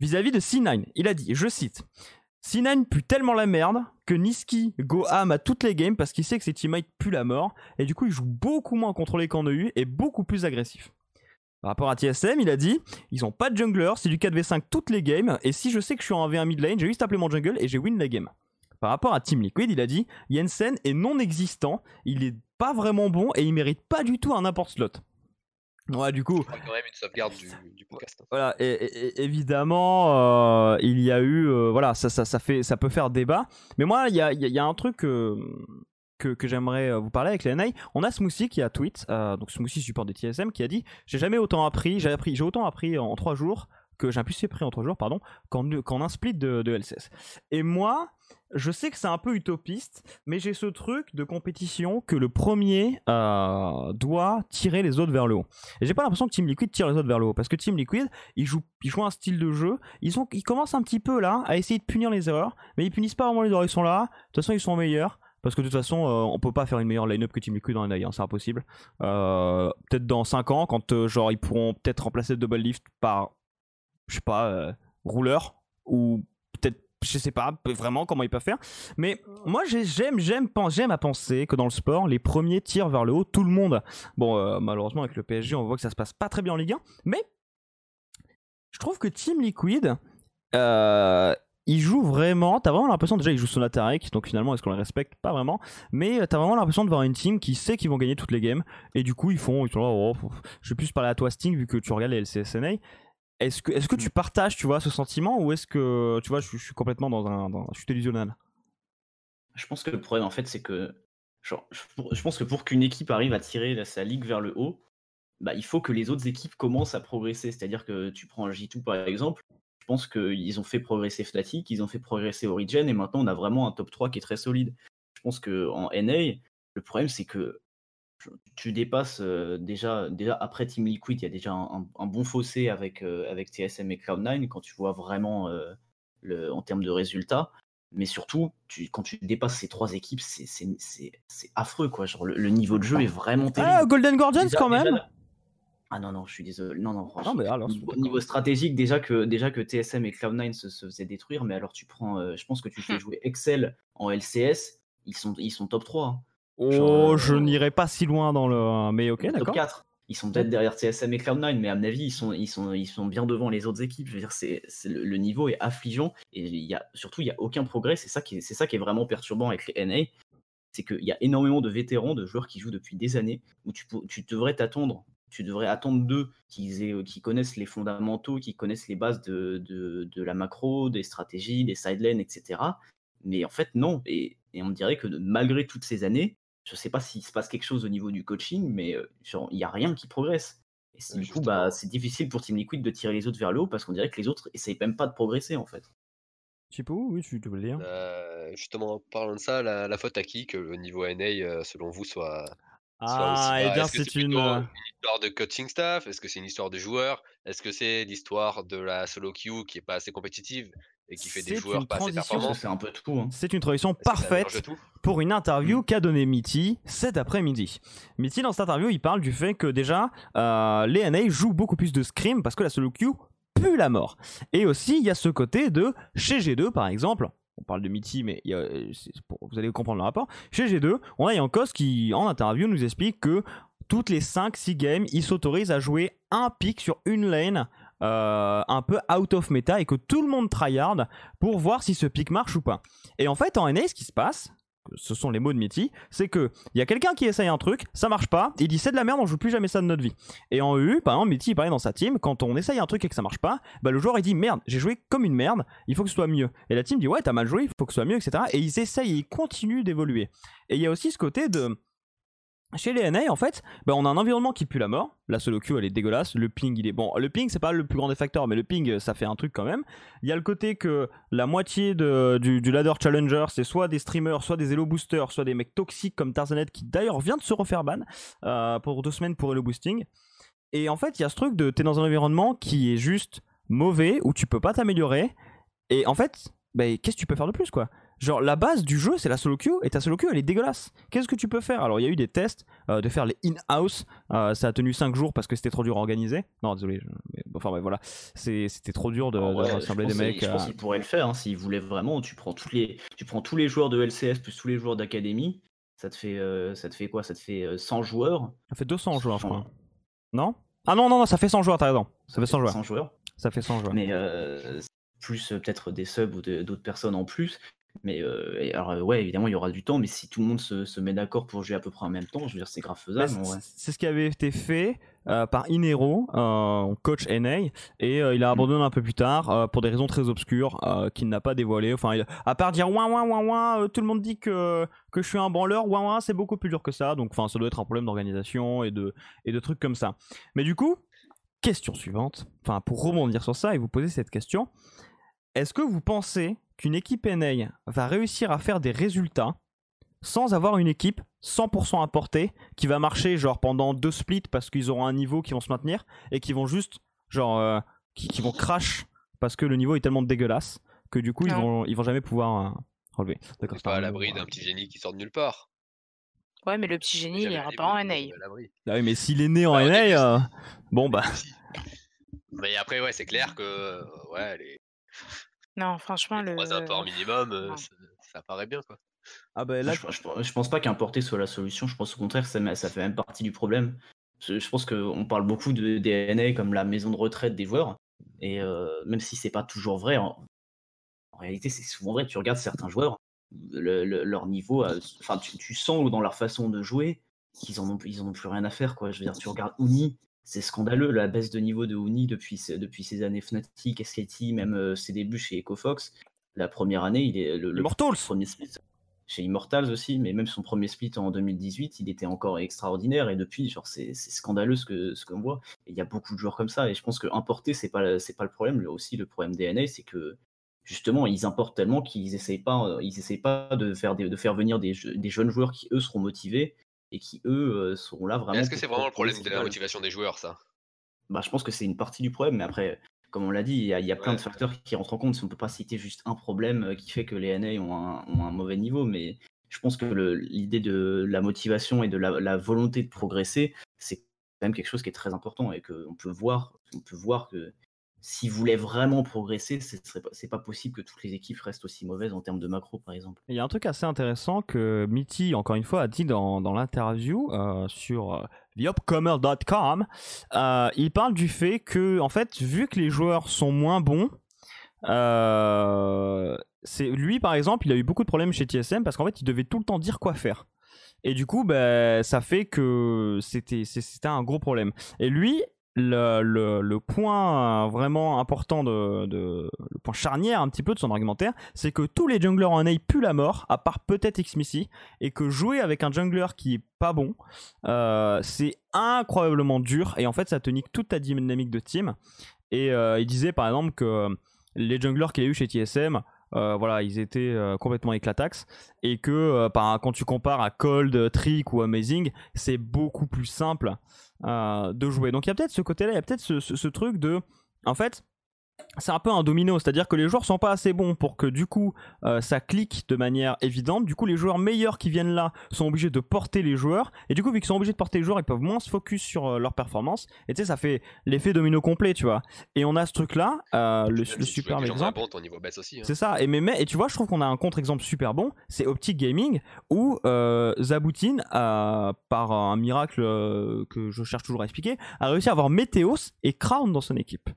Vis-à-vis de C9, il a dit, je cite, C9 pue tellement la merde que Niski go ham à toutes les games parce qu'il sait que ses teammates puent la mort et du coup il joue beaucoup moins contre les camps de U et beaucoup plus agressif. Par rapport à TSM, il a dit ils ont pas de jungler, c'est du 4v5 toutes les games, et si je sais que je suis en V1 mid lane, j'ai juste appelé mon jungle et j'ai win la game. Par rapport à Team Liquid, il a dit Jensen est non existant, il est pas vraiment bon et il mérite pas du tout un n'importe slot. Ouais, du coup. quand même une sauvegarde du, podcast. Voilà, et, évidemment, euh, il y a eu, euh, voilà, ça, ça, ça, fait, ça peut faire débat. Mais moi, il y a, y a, un truc euh, que, j'aimerais vous parler avec les NA. On a Smoothie qui a tweet, donc Smoothie support des TSM, qui a dit j'ai jamais autant appris, j'ai appris, autant appris en trois jours que j'ai plus pris en trois jours, pardon, qu'en un split de, LCS. Et moi, je sais que c'est un peu utopiste, mais j'ai ce truc de compétition que le premier euh, doit tirer les autres vers le haut. Et j'ai pas l'impression que Team Liquid tire les autres vers le haut, parce que Team Liquid, ils jouent, un style de jeu, ils, ils commencent un petit peu là à essayer de punir les erreurs, mais ils punissent pas vraiment les erreurs, ils sont là, de toute façon ils sont meilleurs. Parce que de toute façon, euh, on peut pas faire une meilleure line-up que Team Liquid dans NA, c'est impossible. Euh, peut-être dans 5 ans, quand genre ils pourront peut-être remplacer Double Lift par, je sais pas, rouleur, ou peut-être je sais pas vraiment comment ils peuvent faire. Mais moi, j'aime, j'aime, j'aime à penser que dans le sport, les premiers tirent vers le haut tout le monde. Bon, euh, malheureusement, avec le PSG, on voit que ça se passe pas très bien en Ligue 1. Mais je trouve que Team Liquid, euh, il joue vraiment. T'as vraiment l'impression, déjà, ils jouent son Atarek, donc finalement, est-ce qu'on les respecte? Pas vraiment. Mais t'as vraiment l'impression de voir une team qui sait qu'ils vont gagner toutes les games. Et du coup, ils font. Ils oh, je vais plus parler à toi, Sting, vu que tu regardes les LCSNA. Est-ce que, est que tu mm. partages, tu vois, ce sentiment ou est-ce que, tu vois, je, suis complètement dans un, dans, je suis Je pense que le problème, en fait, c'est que, genre, je, pense que pour qu'une équipe arrive à tirer sa ligue vers le haut, bah, il faut que les autres équipes commencent à progresser. C'est-à-dire que tu prends un J2 par exemple, je pense qu'ils ont fait progresser Fnatic, ils ont fait progresser Origin, et maintenant on a vraiment un top 3 qui est très solide. Je pense qu'en NA, le problème c'est que tu dépasses déjà, déjà après Team Liquid, il y a déjà un, bon fossé avec, avec TSM et Cloud9 quand tu vois vraiment le, en termes de résultats. Mais surtout, tu, quand tu dépasses ces trois équipes, c'est affreux. Quoi. Genre, le, niveau de jeu est vraiment ah, terrible. Ah, Golden Guardians quand même Ah non, non, je suis désolé. Non, non, franchement. mais alors, niveau, niveau, stratégique, déjà que, déjà que TSM et Cloud9 se, se, faisaient détruire, mais alors tu prends. je pense que tu fais jouer Excel en LCS, ils sont, ils sont top 3. Oh, je n'irai pas si loin dans le. Mais ok, d'accord. 4. Ils sont peut-être derrière TSM et Cloud9, mais à mon avis, ils sont, ils sont, ils sont bien devant les autres équipes. Je veux dire, c'est, le, niveau est affligeant et y a, surtout, il n'y a aucun progrès. C'est ça, qui est, c'est ça qui est vraiment perturbant avec les NA. C'est qu'il y a énormément de vétérans, de joueurs qui jouent depuis des années, où tu, tu devrais t'attendre. Tu devrais attendre d'eux qui, qui connaissent les fondamentaux, qui connaissent les bases de, de, de la macro, des stratégies, des sidelanes, etc. Mais en fait, non. Et, et on dirait que malgré toutes ces années, je sais pas s'il se passe quelque chose au niveau du coaching, mais il n'y a rien qui progresse. Et du coup, bah, c'est difficile pour Team Liquid de tirer les autres vers le haut parce qu'on dirait que les autres essayent même pas de progresser en fait. Chipo, oui, tu veux le dire euh, Justement, en parlant de ça, la, faute à qui que le niveau NA, selon vous, soit, ah, et eh bien c'est une... une... histoire de coaching staff? Est-ce que c'est une histoire de joueurs? Est-ce que c'est l'histoire de la solo queue qui est pas assez compétitive et qui fait des joueurs pas assez performants? C'est un peu tout. Hein. C'est une transition parfaite pour une interview mmh. qu'a donné Mitty cet après-midi. Mitty, dans cette interview, il parle du fait que déjà, euh, les NA jouent beaucoup plus de scrim parce que la solo queue pue la mort. Et aussi, il y a ce côté de chez G2, par exemple, on parle de Mitty, mais vous allez comprendre le rapport. Chez G2, on a Yankos qui, en interview, nous explique que toutes les 5-6 games, il s'autorise à jouer un pick sur une lane euh, un peu out of meta et que tout le monde tryhard pour voir si ce pick marche ou pas. Et en fait, en NA, ce qui se passe, ce sont les mots de Mitty, c'est que il y a quelqu'un qui essaye un truc, ça marche pas, il dit c'est de la merde, on joue plus jamais ça de notre vie. Et en EU, par exemple, Mitty il parlait dans sa team, quand on essaye un truc et que ça marche pas, bah le joueur il dit merde, j'ai joué comme une merde, il faut que ce soit mieux. Et la team dit ouais t'as mal joué, il faut que ce soit mieux, etc. Et ils essayent, ils continuent d'évoluer. Et il y a aussi ce côté de chez les NA, en fait, bah, on a un environnement qui pue la mort. La solo queue, elle est dégueulasse. Le ping, il est bon. Le ping, c'est pas le plus grand des facteurs, mais le ping, ça fait un truc quand même. Il y a le côté que la moitié du, ladder challenger, c'est soit des streamers, soit des elo boosters, soit des mecs toxiques comme Tarzanet, qui d'ailleurs vient de se refaire ban euh, pour deux semaines pour elo boosting. Et en fait, il y a ce truc de t'es dans un environnement qui est juste mauvais, où tu peux pas t'améliorer. Et en fait, bah, qu'est-ce que tu peux faire de plus, quoi? Genre, la base du jeu, c'est la solo queue, et ta solo queue, elle est dégueulasse. Qu'est-ce que tu peux faire? Alors, il y a eu des tests euh, de faire les in-house. Euh, ça a tenu 5 jours parce que c'était trop dur à organiser. Non, désolé. Enfin, voilà. C'était trop dur de, rassembler des mecs. Je pense qu'il pourrait le faire. Hein, S'il voulait vraiment, tu prends, tous les, tu prends tous les joueurs de LCS plus tous les joueurs d'académie. Ça te fait, euh, ça te fait quoi? Ça te fait 100 joueurs? Ça fait 200 joueurs, je crois. Non? Ah non, non, non, ça fait 100 joueurs, t'as raison. Ça fait 100 joueurs. 100 joueurs. Ça fait 100 joueurs. Mais plus peut-être des subs ou d'autres personnes en plus. Mais alors, ouais, évidemment, il y aura du temps, mais si tout le monde se, met d'accord pour jouer à peu près en même temps, je veux dire, c'est grave faisable. C'est ce qui avait été fait par Inero, coach NA, et il a mmh. abandonné un peu plus tard pour des raisons très obscures qu'il n'a pas dévoilées. Enfin, à part dire ouin ouin ouin ouin, tout le monde dit que, que je suis un branleur, ouin ouin, c'est beaucoup plus dur que ça. Donc, enfin, ça doit être un problème d'organisation et de, et de trucs comme ça. Mais du coup, question suivante, enfin, pour rebondir sur ça et vous poser cette question, est-ce que vous pensez qu'une équipe NA va réussir à faire des résultats sans avoir une équipe 100% importée qui va marcher genre pendant deux splits parce qu'ils auront un niveau qui vont se maintenir et qui vont juste genre euh, qui, vont crash parce que le niveau est tellement dégueulasse que du coup ils vont ils vont jamais pouvoir euh, relever. D'accord. Pas à l'abri d'un petit génie qui sort de nulle part. Ouais, mais le petit génie, il ira pas en NA. Ah oui, mais s'il est né en bah, NA, euh, bon bah. Mais après, ouais, c'est clair que ouais, les, non, franchement, le. Trois apports minimum, ça, paraît bien, quoi. Ah bah là, je, pense pas qu'importer soit la solution. Je pense au contraire, ça, ça fait même partie du problème. Je, pense qu'on parle beaucoup de DNA comme la maison de retraite des joueurs. Et même si c'est pas toujours vrai, en, réalité, c'est souvent vrai. Tu regardes certains joueurs, leur niveau, enfin, tu, sens dans leur façon de jouer qu'ils en ont, ils en ont plus rien à faire, quoi. Je veux dire, tu regardes Uni, c'est scandaleux la baisse de niveau de Uni depuis, depuis ces années Fnatic, SKT, même euh, ses débuts chez EcoFox. La première année, il est le, premier split chez Immortals aussi, mais même son premier split en 2018, il était encore extraordinaire et depuis, genre c'est scandaleux ce que ce qu'on voit. Il y a beaucoup de joueurs comme ça et je pense que importer c'est pas c'est pas le problème. Aussi le problème DNA, c'est que justement ils importent tellement qu'ils essayent pas ils essayent pas de faire de faire venir des, des jeunes joueurs qui eux seront motivés et qui eux seront là vraiment. Est-ce que c'est vraiment le problème de la motivation des joueurs, ça? Bah, je pense que c'est une partie du problème, mais après, comme on l'a dit, il y a, plein de facteurs qui rentrent en compte. On ne peut pas citer juste un problème qui fait que les NA ont un, mauvais niveau, mais je pense que l'idée de la motivation et de la, volonté de progresser, c'est quand même quelque chose qui est très important et qu'on peut voir, on peut voir que s'ils voulaient vraiment progresser, c'est pas possible que toutes les équipes restent aussi mauvaises en termes de macro, par exemple. Il y a un truc assez intéressant que Mitty, encore une fois, a dit dans, l'interview euh, sur euh, theupcomer.com. Euh, il parle du fait que, en fait, vu que les joueurs sont moins bons, c'est lui, par exemple, il a eu beaucoup de problèmes chez TSM parce qu'en fait, il devait tout le temps dire quoi faire. Et du coup, ben, ça fait que c'était un gros problème. Et lui, le, point vraiment important de, le point charnière un petit peu de son argumentaire, c'est que tous les junglers en A puent la mort, à part peut-être Xmissy, et que jouer avec un jungler qui est pas bon, euh, c'est incroyablement dur, et en fait ça te nique toute ta dynamique de team. Et euh, il disait par exemple que les junglers qu'il a eu chez TSM, euh, voilà, ils étaient complètement éclatax et que quand tu compares à Cold, Trick ou Amazing, c'est beaucoup plus simple euh, de jouer. Donc il y a peut-être ce côté-là, il y a peut-être ce, truc de, en fait, c'est un peu un domino, c'est-à-dire que les joueurs sont pas assez bons pour que du coup euh, ça clique de manière évidente. Du coup, les joueurs meilleurs qui viennent là sont obligés de porter les joueurs, et du coup, vu qu'ils sont obligés de porter les joueurs, ils peuvent moins se focus sur euh, leur performance. Et tu sais, ça fait l'effet domino complet, tu vois. Et on a ce truc-là, euh, le, super exemple. Hein. C'est ça. Et mais, et tu vois, je trouve qu'on a un contre-exemple super bon, c'est Optic Gaming où Zaboutine, par un miracle que je cherche toujours à expliquer, a réussi à avoir Meteos et Crown dans son équipe.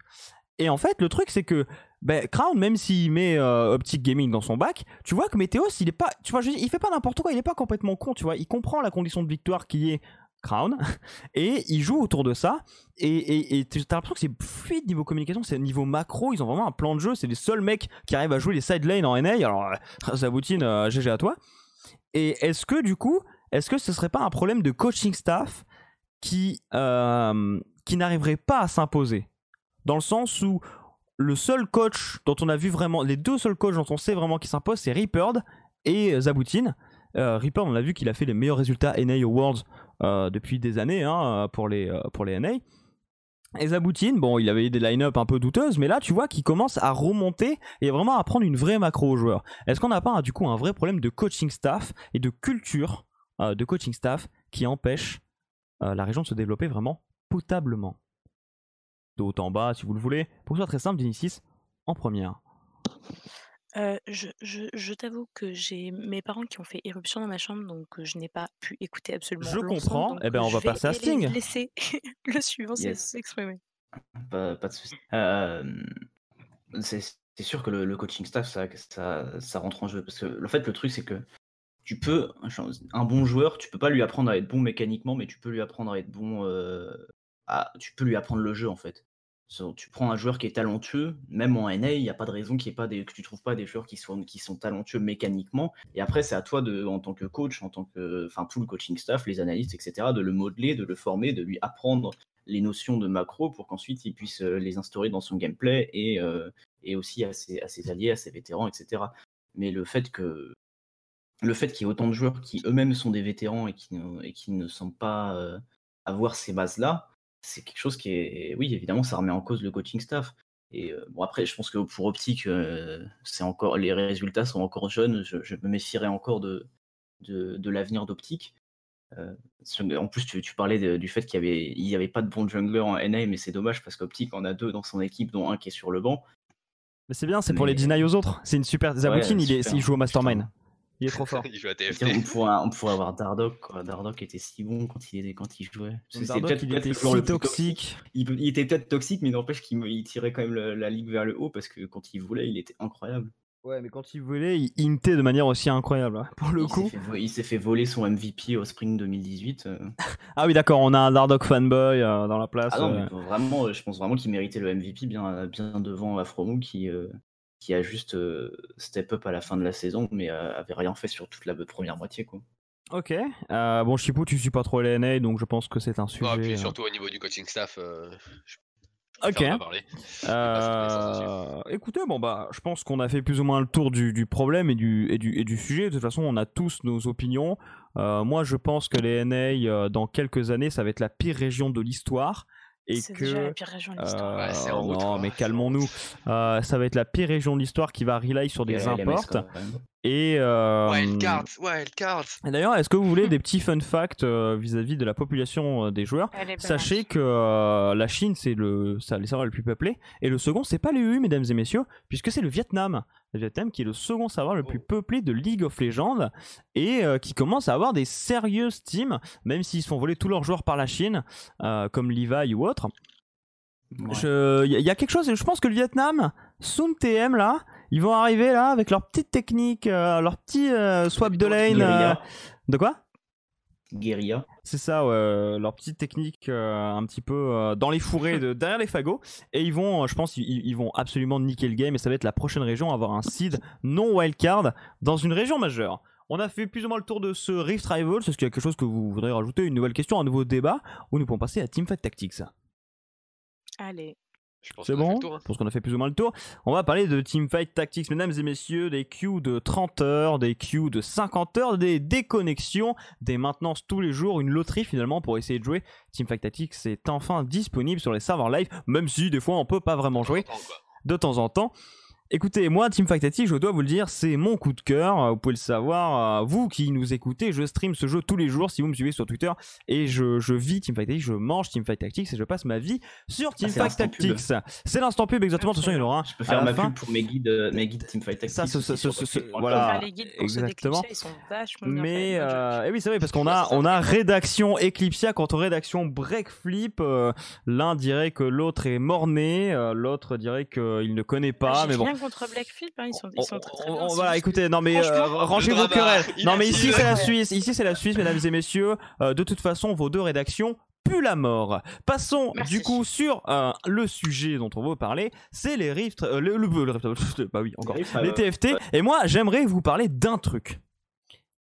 Et en fait, le truc, c'est que ben, Crown, même s'il met euh, Optic Gaming dans son bac, tu vois que Meteos, il est pas, tu vois, il fait pas n'importe quoi, il est pas complètement con, tu vois, il comprend la condition de victoire qui est Crown et il joue autour de ça et t'as l'impression que c'est fluide niveau communication c'est niveau macro ils ont vraiment un plan de jeu c'est les seuls mecs qui arrivent à jouer les side lanes en NA alors ça boutine GG à toi. Et est-ce que du coup est-ce que ce serait pas un problème de coaching staff qui euh, qui n'arriverait pas à s'imposer? Dans le sens où le seul coach dont on a vu vraiment, les deux seuls coachs dont on sait vraiment qui s'imposent, c'est Reapered et Zaboutine. Euh, on a vu qu'il a fait les meilleurs résultats NA Awards euh, depuis des années hein, pour, les, euh, pour les NA. Et Zaboutine, bon, il avait des line-up un peu douteuses, mais là, tu vois qu'il commence à remonter et vraiment à prendre une vraie macro aux joueurs. Est-ce qu'on n'a pas du coup un vrai problème de coaching staff et de culture de coaching staff qui empêche la région de se développer vraiment potablement? De haut en bas, si vous le voulez, pour que ce soit très simple, d'Inicis en première je je t'avoue que j'ai mes parents qui ont fait éruption dans ma chambre, donc je n'ai pas pu écouter absolument Je comprends. Eh ben, on va passer à Sting. laisser le suivant s'exprimer. Pas de souci. c'est sûr que le coaching staff, ça ça ça rentre en jeu parce que, en fait, le truc, c'est que tu peux un bon joueur, tu peux pas lui apprendre à être bon mécaniquement, mais tu peux lui apprendre à être bon, tu peux lui apprendre le jeu, en fait. Tu prends un joueur qui est talentueux, même en NA, il n'y a pas de raison y ait pas des, que tu trouves pas des joueurs qui sont, qui sont talentueux mécaniquement. Et après, c'est à toi, de, en tant que coach, en tant que, enfin, tout le coaching staff, les analystes, etc., de le modeler, de le former, de lui apprendre les notions de macro pour qu'ensuite il puisse euh, les instaurer dans son gameplay et, euh, et aussi à ses, à ses, alliés, à ses vétérans, etc. Mais le fait que le fait qu'il y ait autant de joueurs qui eux-mêmes sont des vétérans et qui, et qui ne semblent pas euh, avoir ces bases-là, c'est quelque chose qui est, oui, évidemment, ça remet en cause le coaching staff. Et euh, bon, après, je pense que pour Optique, euh, c'est encore, les résultats sont encore jeunes. Je, me méfierais encore de, de, l'avenir d'Optique. Euh, en plus, tu, parlais du fait qu'il n'y avait, il avait pas de bon jungler en NA, mais c'est dommage parce qu'Optique en a deux dans son équipe, dont un qui est sur le banc. Mais c'est bien, c'est pour les deny aux autres. C'est une super. Zabukin, il, il joue au Mastermind. Il est trop fort. il joue à TFT. On pourrait, on pourrait avoir Dardock. Quoi. Dardock était si bon quand il, quand il jouait. Dardock, il était si toxique. Il, était peut-être toxique, mais n'empêche qu'il tirait quand même la ligue vers le haut parce que quand il voulait, il était incroyable. Ouais, mais quand il voulait, il intait de manière aussi incroyable. Hein, pour le il coup, il s'est fait voler son MVP au Spring 2018. Euh. ah oui, d'accord, on a un Dardock fanboy euh, dans la place. Ah non, mais euh. vraiment, je pense vraiment qu'il méritait le MVP bien, bien devant Afromou qui, qui a juste step up à la fin de la saison, mais avait rien fait sur toute la première moitié. Quoi. Ok. bon, Chipou, tu suis pas trop les NA, donc je pense que c'est un sujet. Ah, puis surtout au niveau du coaching staff, Ok. Euh, écoutez, bon bah, je pense qu'on a fait plus ou moins le tour du, problème et du, et, du, et du sujet. De toute façon, on a tous nos opinions. Euh, moi, je pense que les NA, euh, dans quelques années, ça va être la pire région de l'histoire et que déjà la pire région de l'histoire. Ouais, non, mais calmons-nous. ça va être la pire région de l'histoire qui va rely sur des imports. Et euh, Wildcard, Wildcard. D'ailleurs, est-ce que vous voulez des petits fun facts euh, vis-à-vis de la population euh, des joueurs? Sachez que euh, la Chine, c'est le, ça, les serveurs le plus peuplé, et le second, c'est pas l'EU, mesdames et messieurs, puisque c'est le Vietnam. Le Vietnam qui est le second serveur le plus oh. peuplé de League of Legends et qui commence à avoir des sérieuses teams, même s'ils se font voler tous leurs joueurs par la Chine, comme Levi ou autre. Il y, a quelque chose, je pense que le Vietnam, Sun TM là, ils vont arriver là avec leur petite technique, euh, leur petit euh, swap de lane. Euh, de quoi? Guérilla. C'est ça, leur petite technique un petit peu dans les fourrés de, derrière les fagots. Et ils vont, je pense, ils, vont absolument niquer le game et ça va être la prochaine région à avoir un seed non wildcard dans une région majeure. On a fait plus ou moins le tour de ce Rift Rival. Est-ce qu'il y a quelque chose que vous voudriez rajouter? Une nouvelle question, un nouveau débat? Ou nous pouvons passer à Teamfight Tactics? Allez. C'est bon Je pense qu'on a fait plus ou moins le tour. On va parler de Teamfight Tactics, mesdames et messieurs, des queues de 30 heures, des queues de 50 heures, des déconnexions, des maintenances tous les jours, une loterie finalement pour essayer de jouer. Teamfight Tactics est enfin disponible sur les serveurs live, même si des fois on peut pas vraiment jouer de temps en temps. Écoutez, moi, Team Tactics, je dois vous le dire, c'est mon coup de cœur. Vous pouvez le savoir, euh, vous qui nous écoutez, je stream ce jeu tous les jours si vous me suivez sur Twitter. Et je, je vis Teamfight Tactics, je mange Teamfight Tactics et je passe ma vie sur ah, Teamfight Tactics. C'est l'instant pub, exactement. Attention, il y en aura. Je peux faire ma pub pour mes guides, euh, mes guides Teamfight Tactics. Ça, ce, ce, ce, voilà. Les guides exactement. ils sont Mais, et euh, eh oui, c'est vrai, parce qu'on a, on a rédaction Eclipsia contre rédaction Breakflip. L'un dirait que l'autre est mort-né, l'autre dirait qu'il ne connaît pas. Ah, mais bon. Rien contre Blackflip ils sont, ils sont très, très bien. voilà, écoutez, non mais euh, rangez vos querelles. Non mais ici c'est la Suisse, ici c'est la Suisse, mesdames et messieurs. Euh, de toute façon, vos deux rédactions puent la mort. Passons du coup sur euh, le sujet dont on veut parler, c'est les Rift, le, le, bah oui encore, les TFT. Et moi, j'aimerais vous parler d'un truc.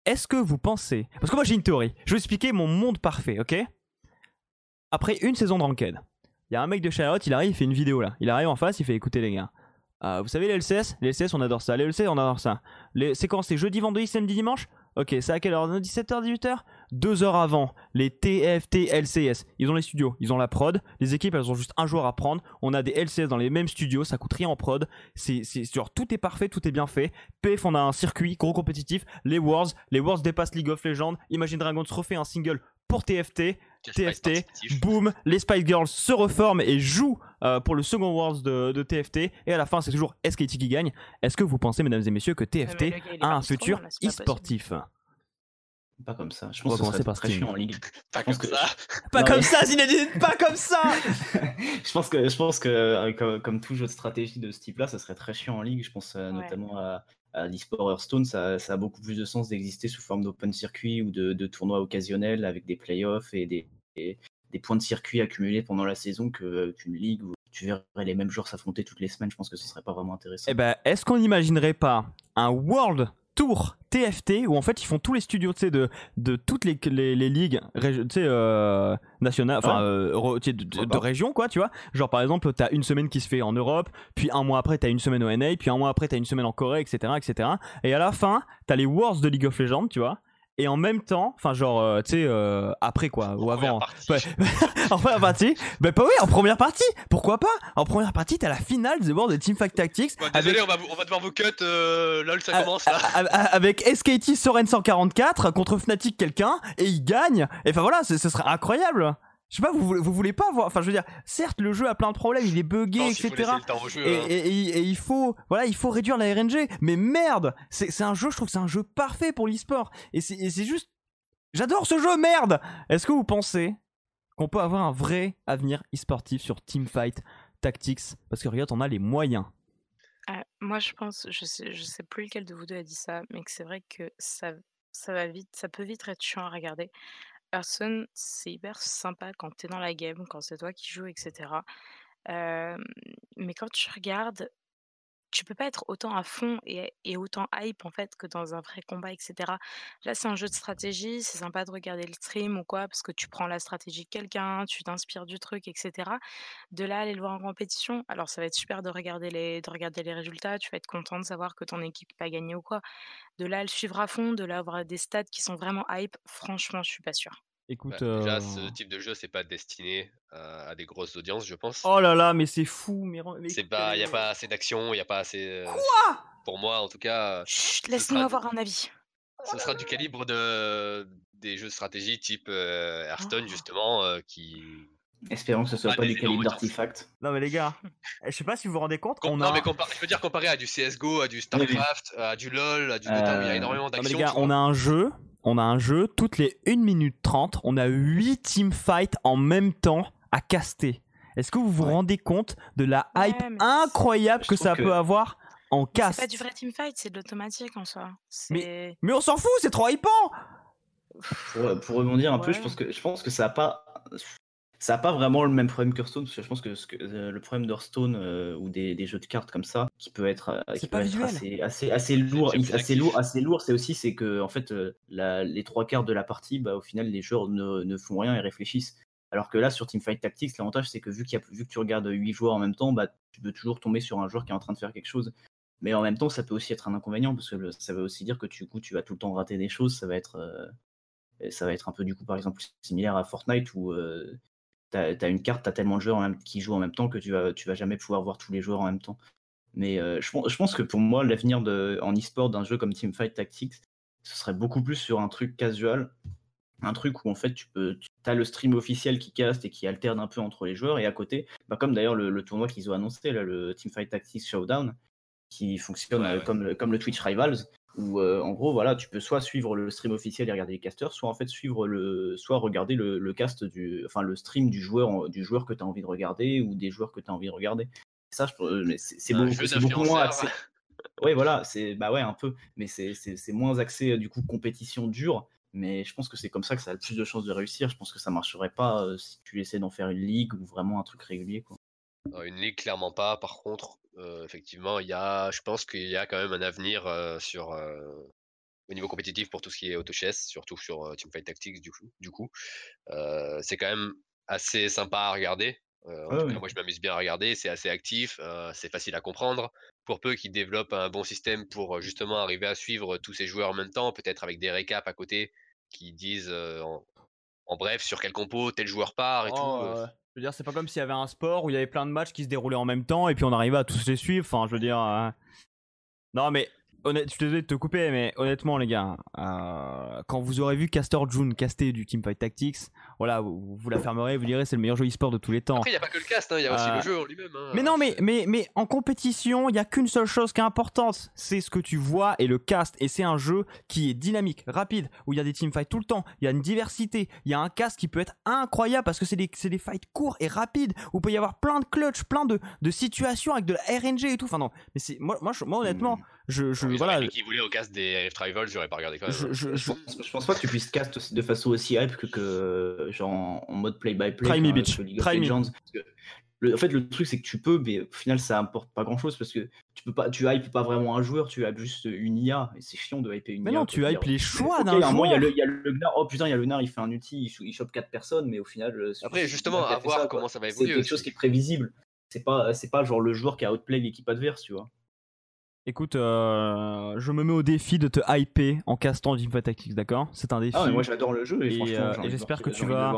Est-ce que vous pensez, parce que moi j'ai une théorie, je vais expliquer mon monde parfait, ok? Après une saison de Ranked, il y a un mec de Charlotte, il arrive, il fait une vidéo là, il arrive en face, il fait écouter les gars. Euh, vous savez les LCS Les LCS on adore ça. Les LCS on adore ça. Les... C'est quand? C'est jeudi, vendredi, samedi, dimanche? Ok, c'est à quelle heure? 17h, 18h Deux heures avant, les TFT LCS. Ils ont les studios, ils ont la prod. Les équipes, elles ont juste un joueur à prendre. On a des LCS dans les mêmes studios, ça coûte rien en prod. C'est, genre tout est parfait, tout est bien fait. PF, on a un circuit gros compétitif. Les Wars, les Wars dépassent League of Legends. Imagine Dragons refait un single pour TFT. TFT, boum, les Spice Girls se reforment et jouent euh, pour le second Worlds de, TFT. Et à la fin, c'est toujours SKT qui gagne. Est-ce que vous pensez, mesdames et messieurs, que TFT a un futur e-sportif? Pas comme ça. Je pense que c'est très chiant en ligue. Pas comme ça. Pas comme ça, Zinedine. Pas comme ça. je pense que, je pense que euh, comme, tout jeu de stratégie de ce type-là, ça serait très chiant en ligue. Je pense euh, notamment à, à l'eSport Hearthstone. Ça, a beaucoup plus de sens d'exister sous forme d'open circuit ou de, tournois occasionnels avec des playoffs et des, des points de circuit accumulés pendant la saison qu'une ligue où tu verrais les mêmes joueurs s'affronter toutes les semaines. Je pense que ce serait pas vraiment intéressant. Eh ben, est-ce qu'on n'imaginerait pas un World Tour TFT où en fait ils font tous les studios de, de toutes les, les, les ligues euh, nationales, enfin euh, de, de, région quoi, tu vois. Genre par exemple, t'as une semaine qui se fait en Europe, puis un mois après t'as une semaine au NA, puis un mois après t'as une semaine en Corée, etc., etc. Et à la fin, t'as les Wars de League of Legends, tu vois et en même temps, enfin genre, euh, tu sais, euh, après quoi, ou avant. Ouais. en première partie, ben pas oui, en première partie, pourquoi pas? En première partie, t'as la finale The World de Teamfight Tactics. désolé, on, va, on va devoir vous cut, euh, lol, ça commence là. avec SKT Soren 144 contre Fnatic quelqu'un, et il gagne. Et enfin voilà, ce serait incroyable. Je sais pas, vous, vous voulez pas voir. Enfin, je veux dire, certes, le jeu a plein de problèmes, il est buggé, etc. Hein. et, il faut, voilà, il faut réduire la RNG. Mais merde, c'est un jeu, je trouve que c'est un jeu parfait pour l'e-sport. Et c'est juste, j'adore ce jeu, merde. Est-ce que vous pensez qu'on peut avoir un vrai avenir e-sportif sur Teamfight Tactics? Parce que Riot en a les moyens. Ah, moi, je pense, je sais, je sais plus lequel de vous deux a dit ça, mais que c'est vrai que ça, ça va vite, ça peut vite être chiant à regarder. Personne, c'est hyper sympa quand tu es dans la game, quand c'est toi qui joues, etc. mais quand tu regardes, tu peux pas être autant à fond et, autant hype en fait que dans un vrai combat, etc. Là, c'est un jeu de stratégie, c'est sympa de regarder le stream ou quoi, parce que tu prends la stratégie de quelqu'un, tu t'inspires du truc, etc. De là, aller le voir en compétition, alors ça va être super de regarder les, résultats, tu vas être content de savoir que ton équipe pas gagné ou quoi. De là, le suivre à fond, de là, avoir des stats qui sont vraiment hype, franchement, je suis pas sûr. Écoute, bah, déjà, ce euh type de jeu, c'est pas destiné à, des grosses audiences, je pense. Oh là là, mais c'est fou, mais, c'est pas, il y a pas assez d'action, il y a pas assez. Euh, Quoi? Pour moi, en tout cas. Chut, laisse-nous avoir un avis. Ce sera du calibre de des jeux de stratégie type euh, Hearthstone, oh. justement, qui. Espérons que ce soit pas, du calibre d'artefact. Non mais les gars, eh, je sais pas si vous vous rendez compte qu'on Non mais je veux dire comparé à du CS:GO, à du StarCraft, à du LoL, à du Dota il y a énormément d'action. les gars, on a un jeu on a un jeu, toutes les 1 minute 30, on a 8 teamfights en même temps à caster. Est-ce que vous vous rendez compte de la hype incroyable que ça peut avoir en cast C'est pas du vrai teamfight, c'est de l'automatique en soi. Mais, mais, on s'en fout, c'est trop hypant! Pour, rebondir un peu, je pense que, je pense que ça n'a pas ça n'a pas vraiment le même problème que Hearthstone, parce que je pense que, euh, le problème d'Hearthstone euh, ou des, jeux de cartes comme ça, qui peut être, euh, assez, assez, assez, lourd, assez lourd, assez lourd, c'est aussi c'est que en fait les trois quarts de la partie, bah, au final les joueurs ne, ne, font rien et réfléchissent. Alors que là sur Teamfight Tactics, l'avantage c'est que vu, qu'il y a, vu que tu regardes 8 joueurs en même temps, bah, tu peux toujours tomber sur un joueur qui est en train de faire quelque chose. Mais en même temps, ça peut aussi être un inconvénient parce que ça veut aussi dire que tu, coup, tu vas tout le temps rater des choses. Ça va être, ça va être un peu du coup par exemple similaire à Fortnite où tu as, une carte, tu as tellement de joueurs qui jouent en même temps que tu vas, tu vas jamais pouvoir voir tous les joueurs en même temps. Mais euh, je, je, pense que pour moi, l'avenir en e-sport d'un jeu comme Teamfight Tactics, ce serait beaucoup plus sur un truc casual. Un truc où en fait tu peux, as le stream officiel qui caste et qui alterne un peu entre les joueurs et à côté, bah, comme d'ailleurs le, tournoi qu'ils ont annoncé, là, le Teamfight Tactics Showdown, qui fonctionne euh, Comme, comme le Twitch Rivals, où euh, en gros voilà tu peux soit suivre le stream officiel et regarder les casters soit en fait suivre le soit regarder le, cast du enfin le stream du joueur du joueur que tu as envie de regarder ou des joueurs que tu as envie de regarder ça c'est beaucoup, beaucoup, moins axé oui voilà c'est bah ouais un peu mais c'est moins axé euh, du coup compétition dure mais je pense que c'est comme ça que ça a le plus de chances de réussir je pense que ça marcherait pas euh, si tu essaies d'en faire une ligue ou vraiment un truc régulier quoi. Une ligue, clairement pas. Par contre, effectivement, il y a, je pense qu'il y a quand même un avenir sur au niveau compétitif pour tout ce qui est auto-chess, surtout sur Teamfight Tactics du coup. Du coup, c'est quand même assez sympa à regarder. Moi, je m'amuse bien à regarder. C'est assez actif, c'est facile à comprendre. Pour peu qu'ils développent un bon système pour justement arriver à suivre tous ces joueurs en même temps, peut-être avec des récaps à côté qui disent en, bref sur quel compo tel joueur part et tout. Oh, je veux dire, c'est pas comme s'il y avait un sport où il y avait plein de matchs qui se déroulaient en même temps et puis on arrivait à tous les suivre. Enfin, je veux dire. Euh, non, mais honnête, je suis désolé de te couper, mais honnêtement, les gars, euh, quand vous aurez vu Caster June caster du Teamfight Tactics, voilà, vous, vous la fermerez, vous direz c'est le meilleur jeu e-sport de tous les temps. Après, il n'y a pas que le cast, hein, il y a aussi le jeu en lui-même. Hein. Mais non, mais, mais, mais en compétition, il n'y a qu'une seule chose qui est importante c'est ce que tu vois et le cast. Et c'est un jeu qui est dynamique, rapide, où il y a des teamfights tout le temps, il y a une diversité, il y a un cast qui peut être incroyable parce que c'est des, des fights courts et rapides, où il peut y avoir plein de clutch, plein de, de situations avec de la RNG et tout. Enfin, non, mais c'est moi, moi, moi, honnêtement. Hmm. Je, je, voilà. Qui voulait au cast des Rift Rivals, j'aurais pas regardé quand même. Je, je, pense, pas que tu puisses cast de façon aussi hype que, que genre en, mode play-by-play. Try me, bitch. Try me. en fait, le truc, c'est que tu peux, mais au final, ça importe pas grand chose parce que tu peux pas, tu hype pas vraiment un joueur, tu hype juste une IA et c'est chiant de hyper une mais IA. Mais non, tu hype les choix d'un joueur. Il y, a le, y a le oh putain, il y a le Gnar, il fait un ulti, il, chope 4 personnes, mais au final. Euh, Après, justement, à voir comment ça va évoluer. C'est quelque chose qui est prévisible. C'est pas, c'est pas genre le joueur qui a outplay l'équipe adverse, tu vois. Écoute, euh, je me mets au défi de te hyper en castant Teamfight Tactics, d'accord? C'est un défi. Ah, mais moi j'adore le jeu et, et, euh, j'espère que tu vas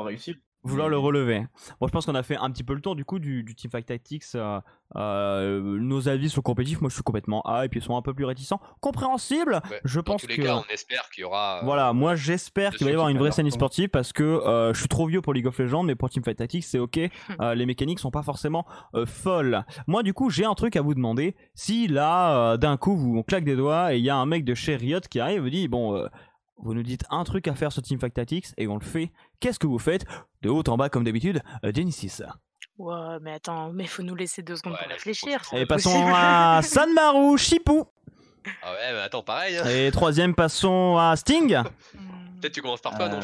vouloir le relever. Bon, je pense qu'on a fait un petit peu le tour du coup du, du Teamfight Tactics. Euh, euh, nos avis sont compétitifs. Moi, je suis complètement hype. Ils sont un peu plus réticents. Compréhensible. je pense tous les que. Cas, on espère qu'il y aura. Voilà, moi j'espère qu'il va y avoir une vraie scène sportive parce que je suis trop vieux pour League of Legends, mais pour Teamfight Tactics, c'est ok. les mécaniques sont pas forcément folles. Moi, du coup, j'ai un truc à vous demander. Si là, d'un coup, vous on claque des doigts et il y a un mec de chez Riot qui arrive et vous dit bon vous nous dites un truc à faire sur Teamfight Tactics et on le fait. Qu'est-ce que vous faites De haut en bas, comme d'habitude, euh, Genesis? Ouais, mais attends, mais faut nous laisser deux secondes pour réfléchir. Et passons à Sanmaru Shipu. Ah ouais, mais attends, pareil. Hein. Et troisième, passons à Sting. Peut-être tu commences par toi, non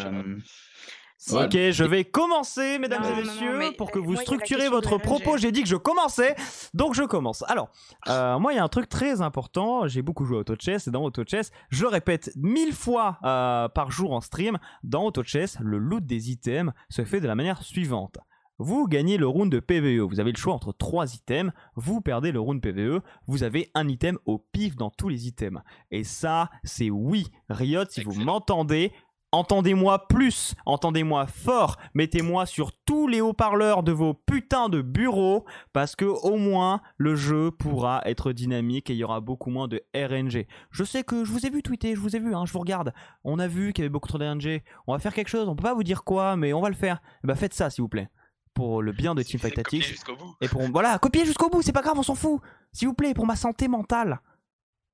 Ok, je vais commencer, mesdames et messieurs, pour que vous structurez votre propos. J'ai dit que je commençais, donc je commence. Alors, euh, moi, il y a un truc très important. J'ai beaucoup joué à Auto Chess, et dans Auto Chess, je répète mille fois euh, par jour en stream, dans Auto Chess, le loot des items se fait de la manière suivante. Vous gagnez le round de PVE. Vous avez le choix entre trois items. Vous perdez le round PVE. Vous avez un item au pif dans tous les items. Et ça, c'est oui. Riot, si vous m'entendez, Entendez-moi plus, entendez-moi fort, mettez-moi sur tous les haut-parleurs de vos putains de bureaux parce que au moins le jeu pourra être dynamique et il y aura beaucoup moins de RNG. Je sais que je vous ai vu tweeter, je vous ai vu, hein, je vous regarde. On a vu qu'il y avait beaucoup trop de RNG. On va faire quelque chose, on peut pas vous dire quoi, mais on va le faire. Bah faites ça s'il vous plaît. Pour le bien de Teamfight Tactics. Et pour voilà, copiez jusqu'au bout, c'est pas grave, on s'en fout. S'il vous plaît, pour ma santé mentale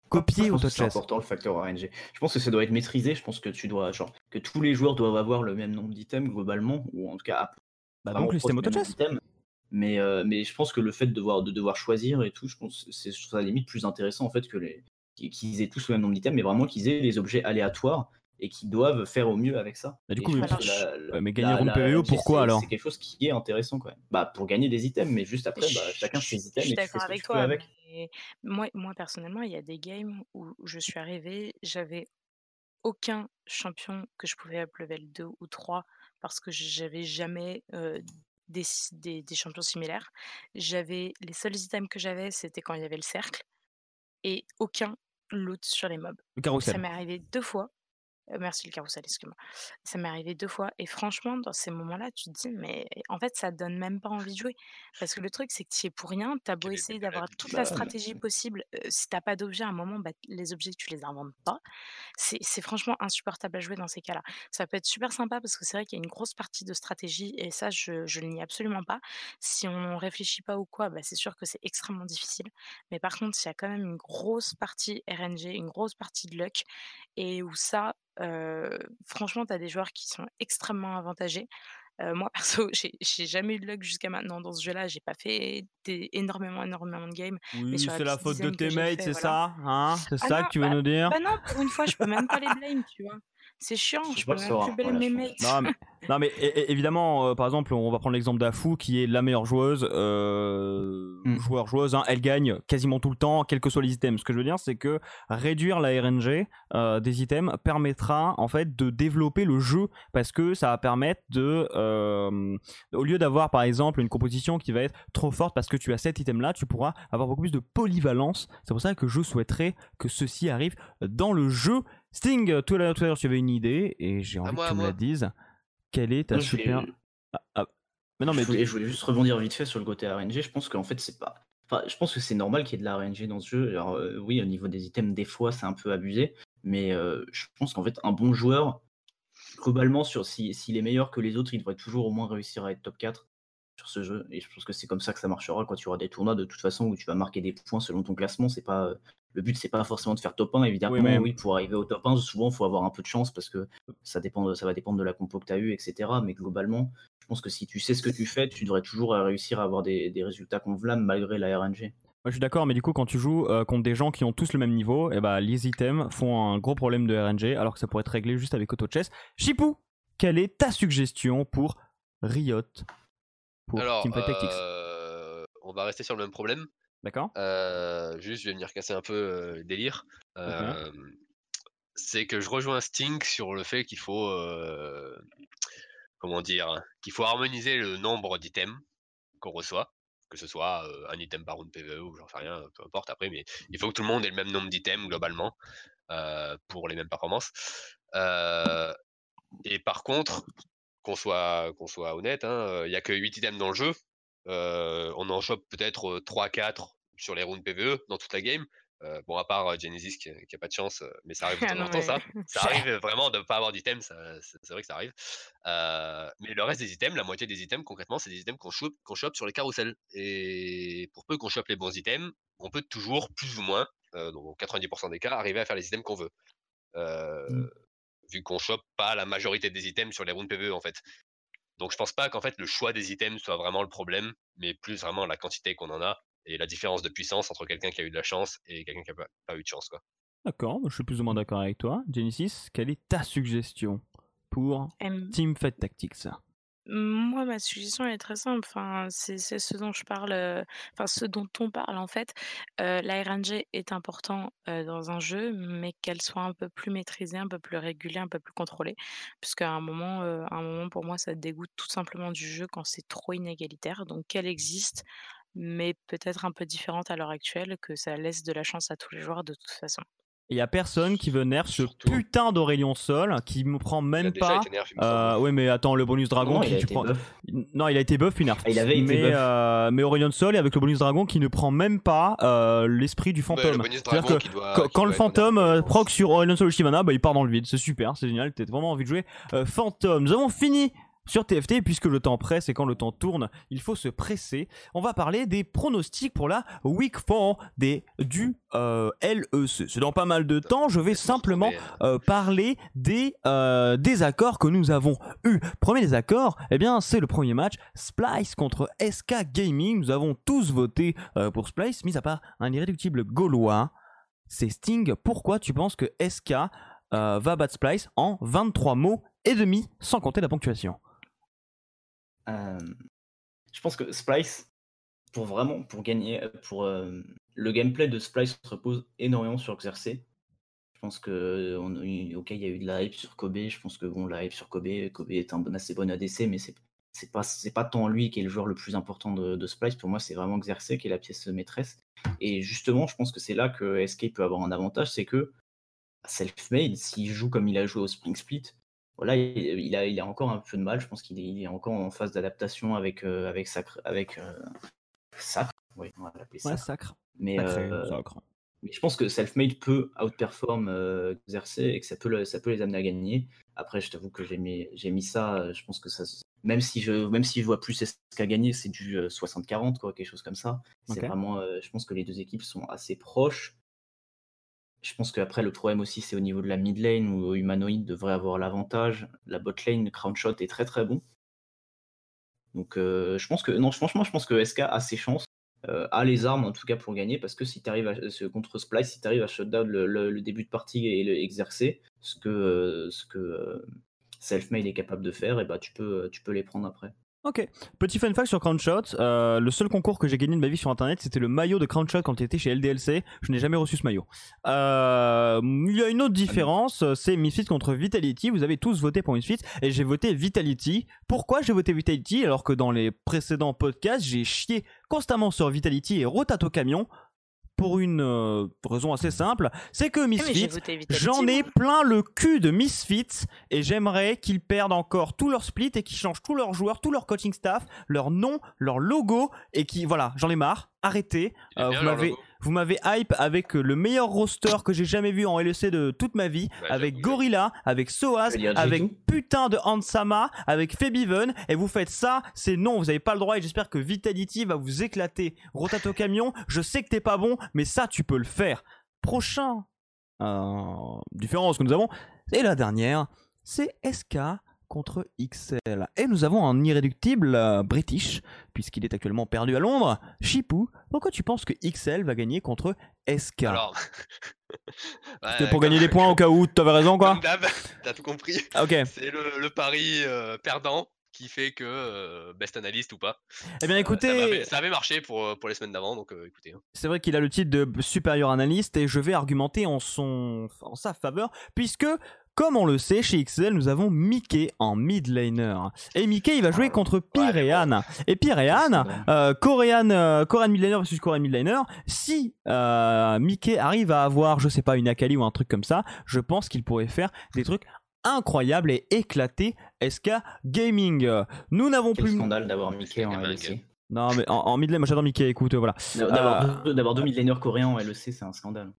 copier C'est important le facteur RNG. Je pense que ça doit être maîtrisé. Je pense que tu dois, genre, que tous les joueurs doivent avoir le même nombre d'items globalement, ou en tout cas. Bah donc le système auto-chess. Mais, euh, mais je pense que le fait de devoir, de devoir choisir et tout, je pense c'est à la limite plus intéressant en fait que les qu'ils aient tous le même nombre d'items, mais vraiment qu'ils aient des objets aléatoires et qui doivent faire au mieux avec ça. Bah, du coup, mais gagner round PVE, pourquoi alors C'est quelque chose qui est intéressant quand même. Bah, pour gagner des items, mais juste après, bah, chacun ses items. Je suis d'accord avec toi. Avec. Moi, moi, personnellement, il y a des games où je suis arrivé, j'avais aucun champion que je pouvais up level 2 ou 3 parce que j'avais jamais des, des, des, champions similaires. J'avais les seuls items que j'avais, c'était quand il y avait le cercle et aucun loot sur les mobs. Ça m'est arrivé deux fois merci le carrousel, excuse-moi. Ça m'est arrivé deux fois et franchement, dans ces moments-là, tu te dis: «Mais en fait, ça donne même pas envie de jouer». Parce que le truc, c'est que tu y es pour rien. Tu as beau essayer d'avoir toute la stratégie possible, si t'as pas d'objet, à un moment, bah, les objets, tu les inventes pas. C'est franchement insupportable à jouer dans ces cas-là. Ça peut être super sympa parce que c'est vrai qu'il y a une grosse partie de stratégie et ça, je je le nie absolument pas. Si on réfléchit pas ou quoi, bah, c'est sûr que c'est extrêmement difficile. Mais par contre, il y a quand même une grosse partie RNG, une grosse partie de luck et où ça, franchement, tu as des joueurs qui sont extrêmement avantagés. moi, perso, j'ai jamais eu de luck jusqu'à maintenant dans ce jeu-là. J'ai pas fait énormément, énormément de games. Oui, c'est la faute de tes mates, c'est ça hein? C'est ah ça que tu veux bah, nous dire? Bah non, pour une fois, je peux même pas les blame, tu vois. C'est chiant, je, peux même plus mes mates. Non, mais, non, mais évidemment, euh, par exemple, on va prendre l'exemple d'Afu qui est la meilleure joueuse, euh, mm. joueur joueuse. Hein, elle gagne quasiment tout le temps, quels que soient les items. Ce que je veux dire, c'est que réduire la RNG euh, des items permettra en fait de développer le jeu parce que ça va permettre de, au lieu d'avoir par exemple une composition qui va être trop forte parce que tu as cet item là, tu pourras avoir beaucoup plus de polyvalence. C'est pour ça que je souhaiterais que ceci arrive dans le jeu. Sting, tout à l'heure, tu avais une idée et j'ai envie que tu me la dises. Quelle est ta super. Ah, ah. Mais non, mais je voulais, juste rebondir vite fait sur le côté RNG. Je pense qu'en fait, c'est pas. Enfin, je pense que c'est normal qu'il y ait de la RNG dans ce jeu. Alors, oui, au niveau des items, des fois, c'est un peu abusé. Mais je pense qu'en fait, un bon joueur, globalement, sur s'il est meilleur que les autres, il devrait toujours au moins réussir à être top 4 sur ce jeu. Et je pense que c'est comme ça que ça marchera quand tu auras des tournois de toute façon où tu vas marquer des points selon ton classement. C'est pas le but, c'est pas forcément de faire top 1, évidemment. Oui, pour arriver au top 1, souvent, il faut avoir un peu de chance parce que ça, dépend ça va dépendre de la compo que tu as eu, etc. Mais globalement, je pense que si tu sais ce que tu fais, tu devrais toujours réussir à avoir des, résultats convenables malgré la RNG. Moi, je suis d'accord, mais du coup, quand tu joues euh, contre des gens qui ont tous le même niveau, et eh bah, les items font un gros problème de RNG alors que ça pourrait être réglé juste avec Auto Chess. Chipou, quelle est ta suggestion pour Riot? Pour Teamfight Tactics euh, On va rester sur le même problème. D'accord. Euh, juste, je vais venir casser un peu le délire. C'est que je rejoins Sting sur le fait qu'il faut, comment dire, qu'il faut harmoniser le nombre d'items qu'on reçoit que ce soit un item par round PVE ou j'en sais rien, peu importe après, mais il faut que tout le monde ait le même nombre d'items globalement pour les mêmes performances. et par contre, qu'on soit, qu'on soit honnête, hein, il n'y a que 8 items dans le jeu. on en chope peut-être 3-4 sur les rounds PVE dans toute la game. Euh, bon, à part Genesis qui, qui, a pas de chance, mais ça arrive de temps en temps, ça. Ça arrive vraiment de ne pas avoir d'items, c'est vrai que ça arrive. mais le reste des items, la moitié des items, concrètement, c'est des items qu'on chope, sur les carousels. Et pour peu qu'on chope les bons items, on peut toujours, plus ou moins, dans 90% des cas, arriver à faire les items qu'on veut. Mmh. Vu qu'on chope pas la majorité des items sur les rounds PvE, en fait. Donc je pense pas qu'en fait le choix des items soit vraiment le problème, mais plus vraiment la quantité qu'on en a et la différence de puissance entre quelqu'un qui a eu de la chance et quelqu'un qui n'a pas, eu de chance. Quoi. D'accord, je suis plus ou moins d'accord avec toi. Genesis, quelle est ta suggestion pour Team Fight Tactics? Moi, ma suggestion est très simple. Enfin, c'est ce dont je parle, enfin ce dont on parle en fait. la RNG est important dans un jeu, mais qu'elle soit un peu plus maîtrisée, un peu plus régulée, un peu plus contrôlée, puisqu'à un moment, un moment pour moi, ça dégoûte tout simplement du jeu quand c'est trop inégalitaire. Donc qu'elle existe, mais peut-être un peu différente à l'heure actuelle, que ça laisse de la chance à tous les joueurs de toute façon. Il y a personne qui veut nerf ce putain d'Aurélien Sol qui me prend même pas. Euh, oui, mais attends, le bonus dragon non, qui tu prends. Non, il a été buff puis nerf. Ah, il avait mais, été euh, mais Aurélien Sol avec le bonus dragon qui ne prend même pas euh, l'esprit du fantôme. C'est-à-dire que quand, le fantôme euh, proc sur Aurélien Sol Shimana, bah, il part dans le vide. C'est super, c'est génial. T'as vraiment envie de jouer fantôme. Nous avons fini sur TFT, puisque le temps presse et quand le temps tourne, il faut se presser. On va parler des pronostics pour la Week 4 des, du euh, LEC. C'est dans pas mal de temps, je vais simplement euh, parler des euh, désaccords que nous avons eu. Premier désaccord, eh bien c'est le premier match, Splice contre SK Gaming. Nous avons tous voté pour Splice, mis à part un irréductible gaulois. C'est Sting. Pourquoi tu penses que SK va battre Splice en 23 mots et demi, sans compter la ponctuation? Je pense que Splice, pour vraiment, pour gagner, euh, pour euh, le gameplay de Splice repose énormément sur Xerxes. Je pense que, ok, il y a eu de la hype sur Kobe. Je pense que bon, la hype sur Kobe, Kobe est un assez bon ADC, mais c'est c'est pas c'est pas tant lui qui est le joueur le plus important de, Splice. Pour moi, c'est vraiment Xerxes qui est la pièce maîtresse. Et justement, je pense que c'est là que SK peut avoir un avantage, c'est que self-made, s'il joue comme il a joué au Spring Split, voilà, il, a, il a encore un peu de mal. Je pense qu'il est, est, encore en phase d'adaptation avec, euh, avec Sacre. Avec, euh, Sacre, oui, on va l'appeler Sacre. sacre. Mais, euh, mais je pense que Selfmade peut outperform Xerxes et que ça peut, ça peut les amener à gagner. Après, je t'avoue que j'ai mis, j'ai mis ça. Je pense que ça. Même si je, même si je vois plus ce qu'a gagné, c'est du 60-40, quoi, quelque chose comme ça. C'est vraiment. je pense que les deux équipes sont assez proches. Je pense qu'après, le problème aussi, c'est au niveau de la mid lane où Humanoid devrait avoir l'avantage. La bot lane, Crown Shot est très très bon. Donc, euh, je pense que, non, franchement, je pense que SK a ses chances, euh, a les armes en tout cas pour gagner, parce que si tu arrives à, contre Splice, si tu arrives à shutdown le, le, début de partie et le exercer, ce que, euh, ce que Selfmade est capable de faire, et bah, tu, peux, tu peux les prendre après. Ok, petit fun fact sur Crownshot, euh, le seul concours que j'ai gagné de ma vie sur internet c'était le maillot de Crownshot quand il était chez LDLC, je n'ai jamais reçu ce maillot. Euh, il y a une autre différence, c'est Misfits contre Vitality, vous avez tous voté pour Misfits et j'ai voté Vitality. Pourquoi j'ai voté Vitality alors que dans les précédents podcasts j'ai chié constamment sur Vitality et Rotato Camion pour une euh, raison assez simple, c'est que Misfits, j'en ai plein le cul de Misfits et j'aimerais qu'ils perdent encore tout leur split et qu'ils changent tous leurs joueurs, tout leur coaching staff, leur nom, leur logo et qui voilà, j'en ai marre. Arrêtez. Euh, vous m'avez vous m'avez hype avec euh, le meilleur roster que j'ai jamais vu en LEC de toute ma vie, bah, avec Gorilla, avec Soaz, avec putain de Hansama, avec Febiven, et vous faites ça, c'est non, vous avez pas le droit, et j'espère que Vitality va vous éclater. Rotato Camion, je sais que t'es pas bon, mais ça tu peux le faire. Prochain euh, différence que nous avons, et la dernière, c'est SK contre XL. Et nous avons un irréductible euh, British, puisqu'il est actuellement perdu à Londres. Chipou, pourquoi tu penses que XL va gagner contre SK Alors, C'était pour gagner des points au cas où tu avais raison, quoi t'as tout compris. Ok. C'est le, pari euh, perdant qui fait que euh, best analyst ou pas. Eh bien écoutez, ça, avait, marché pour, pour les semaines d'avant, donc écoutez. Hein. C'est vrai qu'il a le titre de supérieur analyste et je vais argumenter en son en sa faveur puisque comme on le sait, chez XL, nous avons Mickey en mid laner. Et Mickey, il va jouer contre Pyrean. Et Pyrean, euh, Korean, euh, Korean mid laner versus Korean mid laner. Si euh, Mickey arrive à avoir, je sais pas, une Akali ou un truc comme ça, je pense qu'il pourrait faire des trucs incroyables et éclater SK Gaming. Nous n'avons plus. scandale d'avoir Mickey en LEC. Non, mais en, mid lane, moi j'adore Mickey, écoute, voilà. D'avoir deux, mid laners coréens en LEC, c'est un scandale.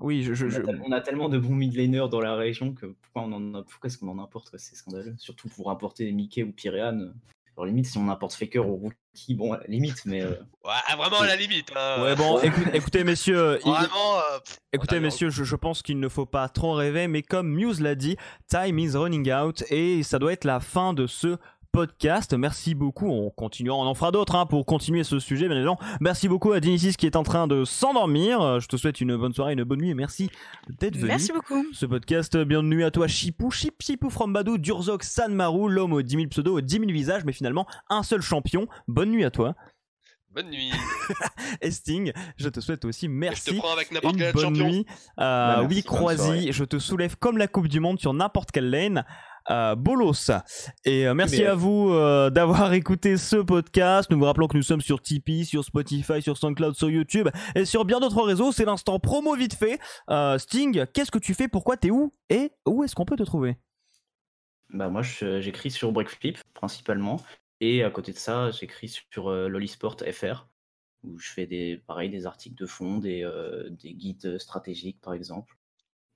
Oui, je, on, a tellement de bons mid laners dans la région que pourquoi, on en a, pourquoi est-ce qu'on en importe C'est scandaleux. Surtout pour importer Mickey ou Pyréan. Alors, limite, si on importe Faker ou Rookie, bon, à la limite, mais. Euh, ouais, vraiment à la limite. Hein. Ouais, bon, écoutez, messieurs. Vraiment. Euh, écoutez, messieurs, je, je pense qu'il ne faut pas trop rêver, mais comme Muse l'a dit, time is running out et ça doit être la fin de ce podcast. Merci beaucoup. On continuera, on en fera d'autres hein, pour continuer ce sujet, bien évidemment. Merci beaucoup à Dinicis qui est en train de s'endormir. Euh, je te souhaite une bonne soirée, une bonne nuit et merci d'être venu. Merci beaucoup. Ce podcast, bienvenue à toi, Chipou, Chip, Chipou from Badou, Durzok, Sanmaru, l'homme aux 10 000 pseudos, aux 10 000 visages, mais finalement un seul champion. Bonne nuit à toi. Bonne nuit. Esting, je te souhaite aussi merci. Je te prends avec n'importe quel bonne champion. nuit. Euh, bah, oui, Croisy, je te soulève comme la Coupe du Monde sur n'importe quelle lane. Euh, bolos. Et euh, merci à vous euh, d'avoir écouté ce podcast. Nous vous rappelons que nous sommes sur Tipeee, sur Spotify, sur SoundCloud, sur YouTube et sur bien d'autres réseaux. C'est l'instant promo vite fait. Sting, qu'est-ce que tu fais? Pourquoi t'es où? Et où est-ce qu'on peut te trouver? Bah moi j'écris sur Breakflip principalement et à côté de ça j'écris sur Lolisport FR où je fais des pareil des articles de fond, des, des guides stratégiques par exemple.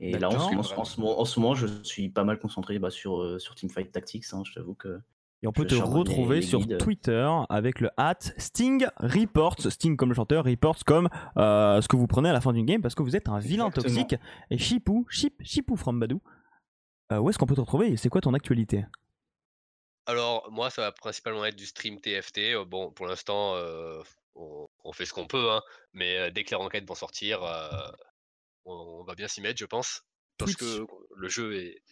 Et là, en ce, moment, je suis pas mal concentré bah, sur, euh, sur Teamfight Tactics. Hein, je t'avoue que. Et on peut te retrouver sur Twitter avec le hat Sting Reports, Sting comme le chanteur, Reports comme euh, ce que vous prenez à la fin d'une game parce que vous êtes un vilain toxique. Et Chipou, Chip, Chipou from Badou, euh, où est-ce qu'on peut te retrouver et c'est quoi ton actualité? Alors, moi, ça va principalement être du stream TFT. Bon, pour l'instant, on, fait ce qu'on peut, hein, mais dès que les enquêtes vont sortir, on, va bien s'y mettre, je pense. Parce que le jeu est,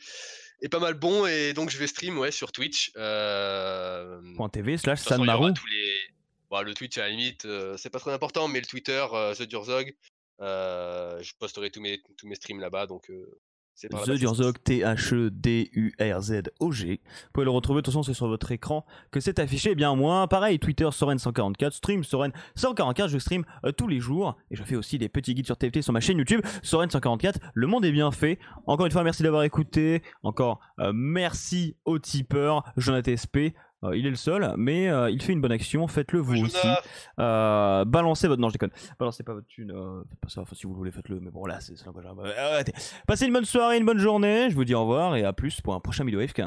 est, pas mal bon et donc je vais stream ouais, sur Twitch. Euh... .tv slash Sanmaru. Les... le Twitch à la limite, euh, c'est pas très important, mais le Twitter, euh, The Durzog, euh, je posterai tous mes, tous mes streams là-bas. Donc The Durzog, T-H-E-D-U-R-Z-O-G. Vous pouvez le retrouver, de toute façon, c'est sur votre écran que c'est affiché. Eh bien, moi, pareil, Twitter, Soren144, stream Soren144, je stream euh, tous les jours. Et je fais aussi des petits guides sur TFT sur ma chaîne YouTube, Soren144. Le monde est bien fait. Encore une fois, merci d'avoir écouté. Encore, euh, merci au tipeur, Jonathan SP. Euh, il est le seul, mais euh, il fait une bonne action. Faites-le vous aussi. Euh, balancez votre. Non, je déconne. Balancez pas votre thune. faites pas ça. Enfin, si vous voulez, faites-le. Mais bon, là, c'est ça. Passez une bonne soirée, une bonne journée. Je vous dis au revoir et à plus pour un prochain vidéo FK.